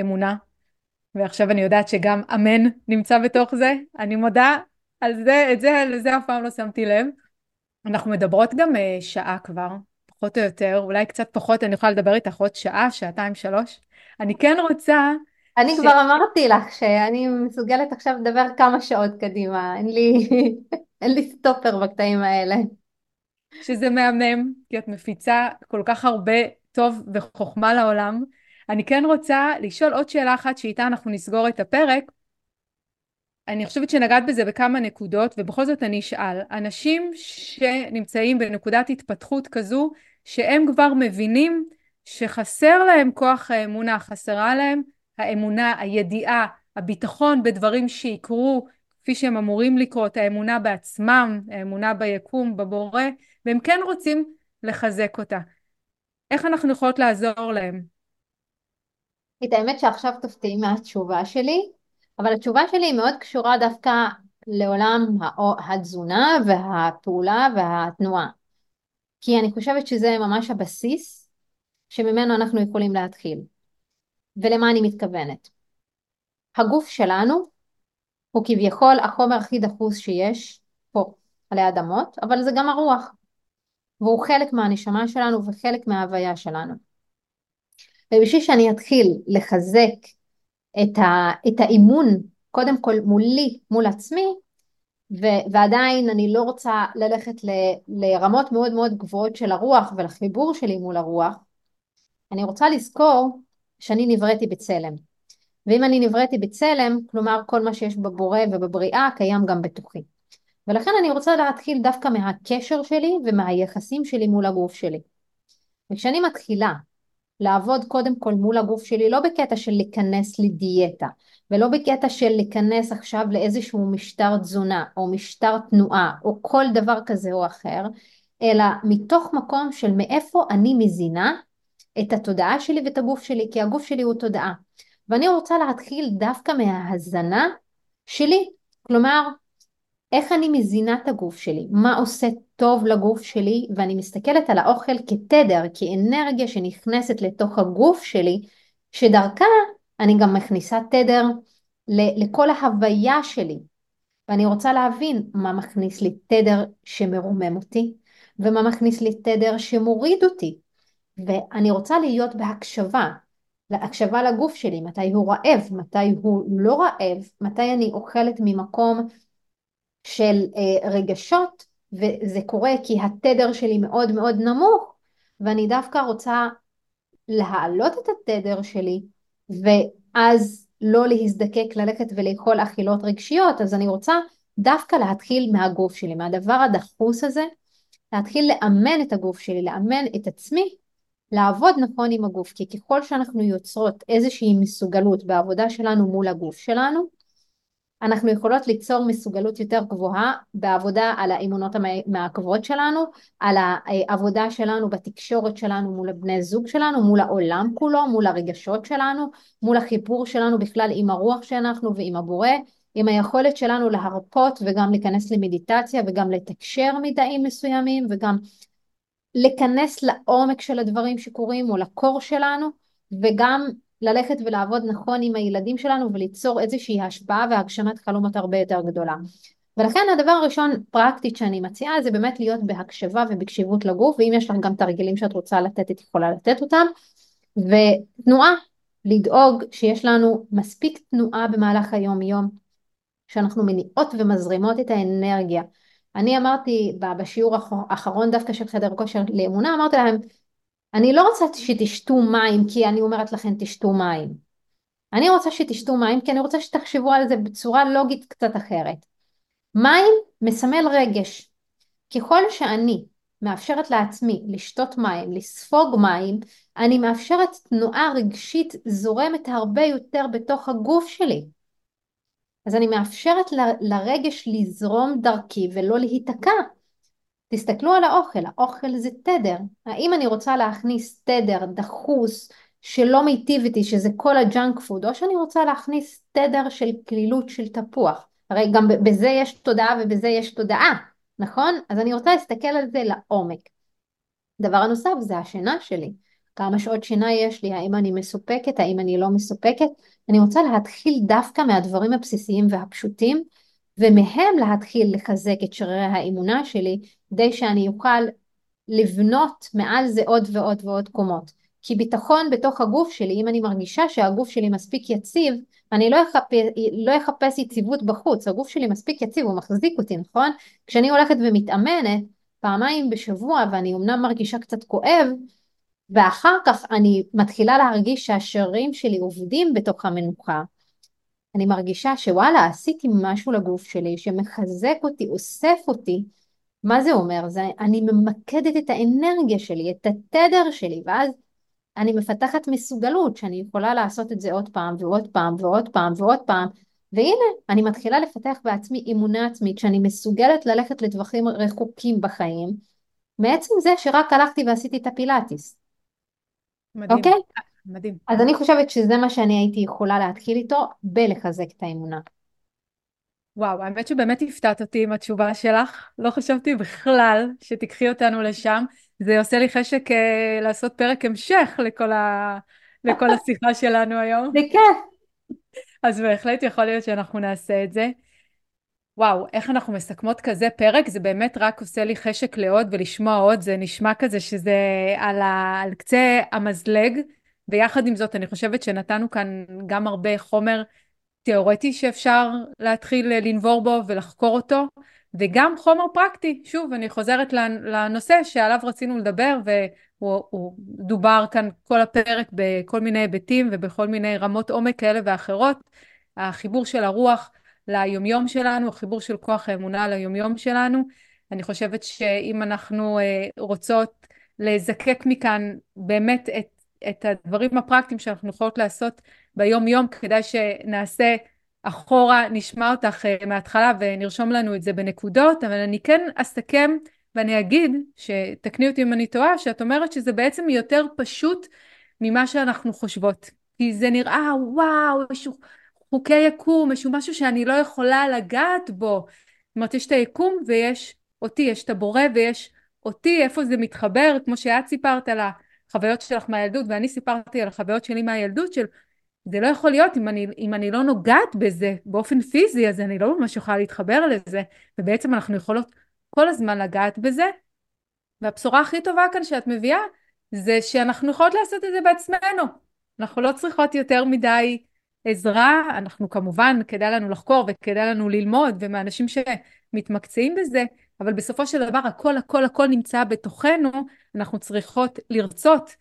Speaker 2: אמונה. ועכשיו אני יודעת שגם אמן נמצא בתוך זה. אני מודה על זה, את זה, לזה אף פעם לא שמתי לב. אנחנו מדברות גם uh, שעה כבר, פחות או יותר, אולי קצת פחות, אני יכולה לדבר איתך עוד שעה, שעתיים, שלוש. אני כן רוצה...
Speaker 1: אני ש... כבר אמרתי לך שאני מסוגלת עכשיו לדבר כמה שעות קדימה, אין לי, אין לי סטופר בקטעים האלה.
Speaker 2: שזה מהמם, כי את מפיצה כל כך הרבה טוב וחוכמה לעולם. אני כן רוצה לשאול עוד שאלה אחת שאיתה אנחנו נסגור את הפרק, אני חושבת שנגעת בזה בכמה נקודות ובכל זאת אני אשאל אנשים שנמצאים בנקודת התפתחות כזו שהם כבר מבינים שחסר להם כוח האמונה, חסרה להם האמונה, הידיעה, הביטחון בדברים שיקרו כפי שהם אמורים לקרות, האמונה בעצמם, האמונה ביקום, בבורא, והם כן רוצים לחזק אותה. איך אנחנו יכולות לעזור להם?
Speaker 1: את האמת שעכשיו תופתעי מהתשובה שלי, אבל התשובה שלי היא מאוד קשורה דווקא לעולם התזונה והפעולה והתנועה. כי אני חושבת שזה ממש הבסיס שממנו אנחנו יכולים להתחיל. ולמה אני מתכוונת? הגוף שלנו הוא כביכול החומר הכי דחוס שיש פה עלי אדמות, אבל זה גם הרוח. והוא חלק מהנשמה שלנו וחלק מההוויה שלנו. ובשביל שאני אתחיל לחזק את, ה, את האימון קודם כל מולי, מול עצמי, ו, ועדיין אני לא רוצה ללכת ל, לרמות מאוד מאוד גבוהות של הרוח ולחיבור שלי מול הרוח, אני רוצה לזכור שאני נבראתי בצלם. ואם אני נבראתי בצלם, כלומר כל מה שיש בבורא ובבריאה קיים גם בתוכי. ולכן אני רוצה להתחיל דווקא מהקשר שלי ומהיחסים שלי מול הגוף שלי. וכשאני מתחילה לעבוד קודם כל מול הגוף שלי, לא בקטע של להיכנס לדיאטה, ולא בקטע של להיכנס עכשיו לאיזשהו משטר תזונה, או משטר תנועה, או כל דבר כזה או אחר, אלא מתוך מקום של מאיפה אני מזינה את התודעה שלי ואת הגוף שלי, כי הגוף שלי הוא תודעה. ואני רוצה להתחיל דווקא מההזנה שלי, כלומר, איך אני מזינה את הגוף שלי, מה עושה טוב לגוף שלי, ואני מסתכלת על האוכל כתדר, כאנרגיה שנכנסת לתוך הגוף שלי, שדרכה אני גם מכניסה תדר לכל ההוויה שלי. ואני רוצה להבין מה מכניס לי תדר שמרומם אותי, ומה מכניס לי תדר שמוריד אותי. ואני רוצה להיות בהקשבה, להקשבה לגוף שלי, מתי הוא רעב, מתי הוא לא רעב, מתי אני אוכלת ממקום של אה, רגשות, וזה קורה כי התדר שלי מאוד מאוד נמוך, ואני דווקא רוצה להעלות את התדר שלי, ואז לא להזדקק ללכת ולאכול אכילות רגשיות, אז אני רוצה דווקא להתחיל מהגוף שלי, מהדבר הדחוס הזה, להתחיל לאמן את הגוף שלי, לאמן את עצמי, לעבוד נכון עם הגוף, כי ככל שאנחנו יוצרות איזושהי מסוגלות בעבודה שלנו מול הגוף שלנו, אנחנו יכולות ליצור מסוגלות יותר גבוהה בעבודה על האמונות המעכבות שלנו, על העבודה שלנו בתקשורת שלנו מול הבני זוג שלנו, מול העולם כולו, מול הרגשות שלנו, מול החיבור שלנו בכלל עם הרוח שאנחנו ועם הבורא, עם היכולת שלנו להרפות וגם להיכנס למדיטציה וגם לתקשר מדעים מסוימים וגם להיכנס לעומק של הדברים שקורים או לקור שלנו וגם ללכת ולעבוד נכון עם הילדים שלנו וליצור איזושהי השפעה והגשמת חלומות הרבה יותר גדולה. ולכן הדבר הראשון פרקטית שאני מציעה זה באמת להיות בהקשבה ובקשיבות לגוף ואם יש לך גם תרגילים שאת רוצה לתת את יכולה לתת אותם ותנועה לדאוג שיש לנו מספיק תנועה במהלך היום יום שאנחנו מניעות ומזרימות את האנרגיה אני אמרתי בשיעור האחרון דווקא של חדר כושר לאמונה אמרתי להם אני לא רוצה שתשתו מים כי אני אומרת לכם תשתו מים. אני רוצה שתשתו מים כי אני רוצה שתחשבו על זה בצורה לוגית קצת אחרת. מים מסמל רגש. ככל שאני מאפשרת לעצמי לשתות מים, לספוג מים, אני מאפשרת תנועה רגשית זורמת הרבה יותר בתוך הגוף שלי. אז אני מאפשרת ל- לרגש לזרום דרכי ולא להיתקע. תסתכלו על האוכל, האוכל זה תדר. האם אני רוצה להכניס תדר דחוס שלא מיטיב איתי, שזה כל ה junk food, או שאני רוצה להכניס תדר של כלילות של תפוח. הרי גם בזה יש תודעה ובזה יש תודעה, נכון? אז אני רוצה להסתכל על זה לעומק. דבר הנוסף זה השינה שלי. כמה שעות שינה יש לי, האם אני מסופקת, האם אני לא מסופקת. אני רוצה להתחיל דווקא מהדברים הבסיסיים והפשוטים, ומהם להתחיל לחזק את שרירי האמונה שלי, כדי שאני אוכל לבנות מעל זה עוד ועוד ועוד קומות. כי ביטחון בתוך הגוף שלי, אם אני מרגישה שהגוף שלי מספיק יציב, אני לא אחפש, לא אחפש יציבות בחוץ, הגוף שלי מספיק יציב, הוא מחזיק אותי, נכון? כשאני הולכת ומתאמנת פעמיים בשבוע ואני אמנם מרגישה קצת כואב, ואחר כך אני מתחילה להרגיש שהשרירים שלי עובדים בתוך המנוחה, אני מרגישה שוואלה עשיתי משהו לגוף שלי שמחזק אותי, אוסף אותי, מה זה אומר? זה אני ממקדת את האנרגיה שלי, את התדר שלי, ואז אני מפתחת מסוגלות שאני יכולה לעשות את זה עוד פעם ועוד פעם ועוד פעם ועוד פעם, והנה, אני מתחילה לפתח בעצמי אמונה עצמית שאני מסוגלת ללכת לטווחים רחוקים בחיים, מעצם זה שרק הלכתי ועשיתי את הפילאטיס.
Speaker 2: מדהים.
Speaker 1: אוקיי?
Speaker 2: מדהים.
Speaker 1: אז אני חושבת שזה מה שאני הייתי יכולה להתחיל איתו, בלחזק את האמונה.
Speaker 2: וואו, האמת שבאמת הפתעת אותי עם התשובה שלך. לא חשבתי בכלל שתיקחי אותנו לשם. זה עושה לי חשק אה, לעשות פרק המשך לכל, ה... לכל השיחה שלנו היום.
Speaker 1: זה כיף.
Speaker 2: אז בהחלט יכול להיות שאנחנו נעשה את זה. וואו, איך אנחנו מסכמות כזה פרק, זה באמת רק עושה לי חשק לעוד ולשמוע עוד, זה נשמע כזה שזה על, ה... על קצה המזלג, ויחד עם זאת אני חושבת שנתנו כאן גם הרבה חומר תיאורטי שאפשר להתחיל לנבור בו ולחקור אותו, וגם חומר פרקטי. שוב, אני חוזרת לנושא שעליו רצינו לדבר, והוא דובר כאן כל הפרק בכל מיני היבטים ובכל מיני רמות עומק כאלה ואחרות. החיבור של הרוח ליומיום שלנו, החיבור של כוח האמונה ליומיום שלנו. אני חושבת שאם אנחנו אה, רוצות לזקק מכאן באמת את, את הדברים הפרקטיים שאנחנו יכולות לעשות ביום יום כדאי שנעשה אחורה, נשמע אותך אה, מההתחלה ונרשום לנו את זה בנקודות, אבל אני כן אסכם ואני אגיד, שתקני אותי אם אני טועה, שאת אומרת שזה בעצם יותר פשוט ממה שאנחנו חושבות. כי זה נראה, וואו, יש חוקי יקום, יש משהו שאני לא יכולה לגעת בו. זאת אומרת, יש את היקום ויש אותי, יש את הבורא ויש אותי, איפה זה מתחבר, כמו שאת סיפרת על החוויות שלך מהילדות, ואני סיפרתי על החוויות שלי מהילדות, של זה לא יכול להיות אם אני, אם אני לא נוגעת בזה באופן פיזי, אז אני לא ממש יכולה להתחבר לזה, ובעצם אנחנו יכולות כל הזמן לגעת בזה. והבשורה הכי טובה כאן שאת מביאה, זה שאנחנו יכולות לעשות את זה בעצמנו. אנחנו לא צריכות יותר מדי עזרה, אנחנו כמובן, כדאי לנו לחקור וכדאי לנו ללמוד, ומאנשים שמתמקצעים בזה, אבל בסופו של דבר הכל הכל הכל נמצא בתוכנו, אנחנו צריכות לרצות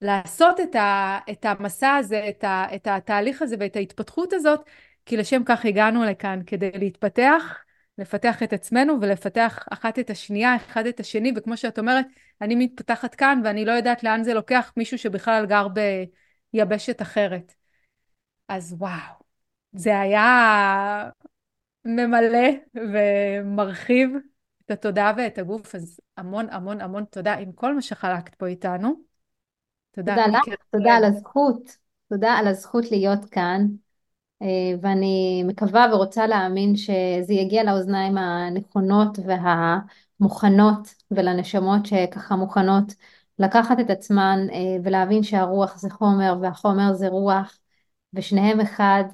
Speaker 2: לעשות את, ה, את המסע הזה, את, ה, את התהליך הזה ואת ההתפתחות הזאת, כי לשם כך הגענו לכאן, כדי להתפתח, לפתח את עצמנו ולפתח אחת את השנייה, אחד את השני, וכמו שאת אומרת, אני מתפתחת כאן ואני לא יודעת לאן זה לוקח מישהו שבכלל גר ביבשת אחרת. אז וואו, זה היה ממלא ומרחיב את התודעה ואת הגוף, אז המון המון המון תודה עם כל מה שחלקת פה איתנו.
Speaker 1: תודה. תודה לך, תודה על הזכות, תודה על הזכות להיות כאן, אה, ואני מקווה ורוצה להאמין שזה יגיע לאוזניים הנכונות והמוכנות ולנשמות שככה מוכנות לקחת את עצמן אה, ולהבין שהרוח זה חומר והחומר זה רוח ושניהם אחד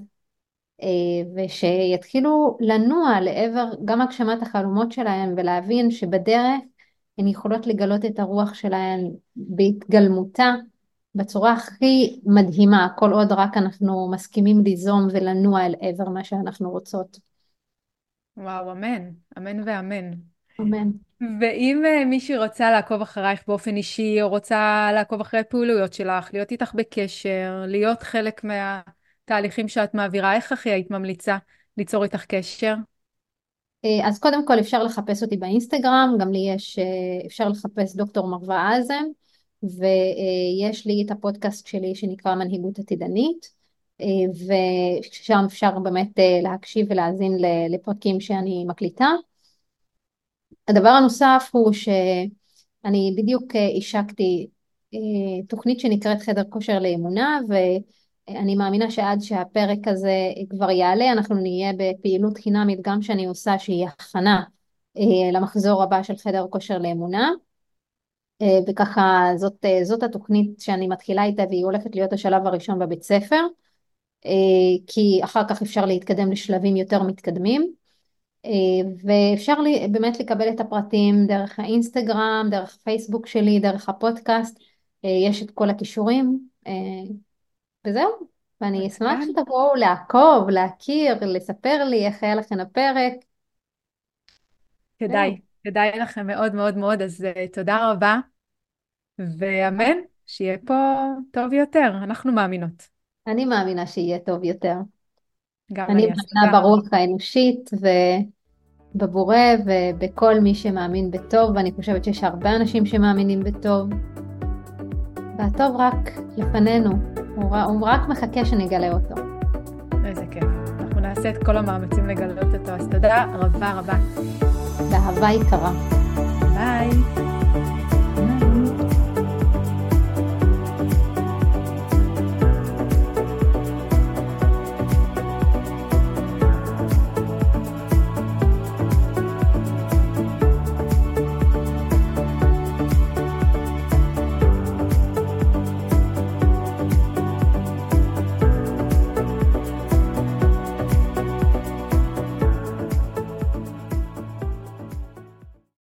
Speaker 1: אה, ושיתחילו לנוע לעבר גם הגשמת החלומות שלהם ולהבין שבדרך הן יכולות לגלות את הרוח שלהן בהתגלמותה בצורה הכי מדהימה, כל עוד רק אנחנו מסכימים ליזום ולנוע אל עבר מה שאנחנו רוצות.
Speaker 2: וואו, אמן, אמן ואמן.
Speaker 1: אמן.
Speaker 2: ואם אה, מישהי רוצה לעקוב אחרייך באופן אישי, או רוצה לעקוב אחרי הפעילויות שלך, להיות איתך בקשר, להיות חלק מהתהליכים שאת מעבירה, איך הכי היית ממליצה ליצור איתך קשר?
Speaker 1: אה, אז קודם כל אפשר לחפש אותי באינסטגרם, גם לי יש, אה, אפשר לחפש דוקטור מרווה אזם, ויש לי את הפודקאסט שלי שנקרא מנהיגות עתידנית, ושם אפשר באמת להקשיב ולהאזין לפרקים שאני מקליטה. הדבר הנוסף הוא שאני בדיוק השקתי תוכנית שנקראת חדר כושר לאמונה, ו... אני מאמינה שעד שהפרק הזה כבר יעלה, אנחנו נהיה בפעילות חינמית גם שאני עושה שהיא הכנה אה, למחזור הבא של חדר כושר לאמונה. אה, וככה זאת, אה, זאת התוכנית שאני מתחילה איתה והיא הולכת להיות השלב הראשון בבית ספר, כי אחר כך אפשר להתקדם לשלבים יותר מתקדמים. ואפשר לי באמת לקבל את הפרטים דרך האינסטגרם, דרך הפייסבוק שלי, דרך הפודקאסט, יש את כל הכישורים. וזהו, ואני אשמח שתבואו לעקוב, להכיר, לספר לי איך היה לכם הפרק.
Speaker 2: כדאי, כדאי לכם מאוד מאוד מאוד, אז uh, תודה רבה, ואמן, שיהיה פה טוב יותר, אנחנו מאמינות.
Speaker 1: אני מאמינה שיהיה טוב יותר.
Speaker 2: גם אני,
Speaker 1: אני מאמינה ברוח האנושית ובבורא ובכל מי שמאמין בטוב, ואני חושבת שיש הרבה אנשים שמאמינים בטוב, והטוב רק לפנינו. הוא, הוא רק מחכה שנגלה אותו.
Speaker 2: איזה כיף. אנחנו נעשה את כל המאמצים לגלות אותו, אז תודה רבה רבה.
Speaker 1: באהבה יקרה.
Speaker 2: ביי.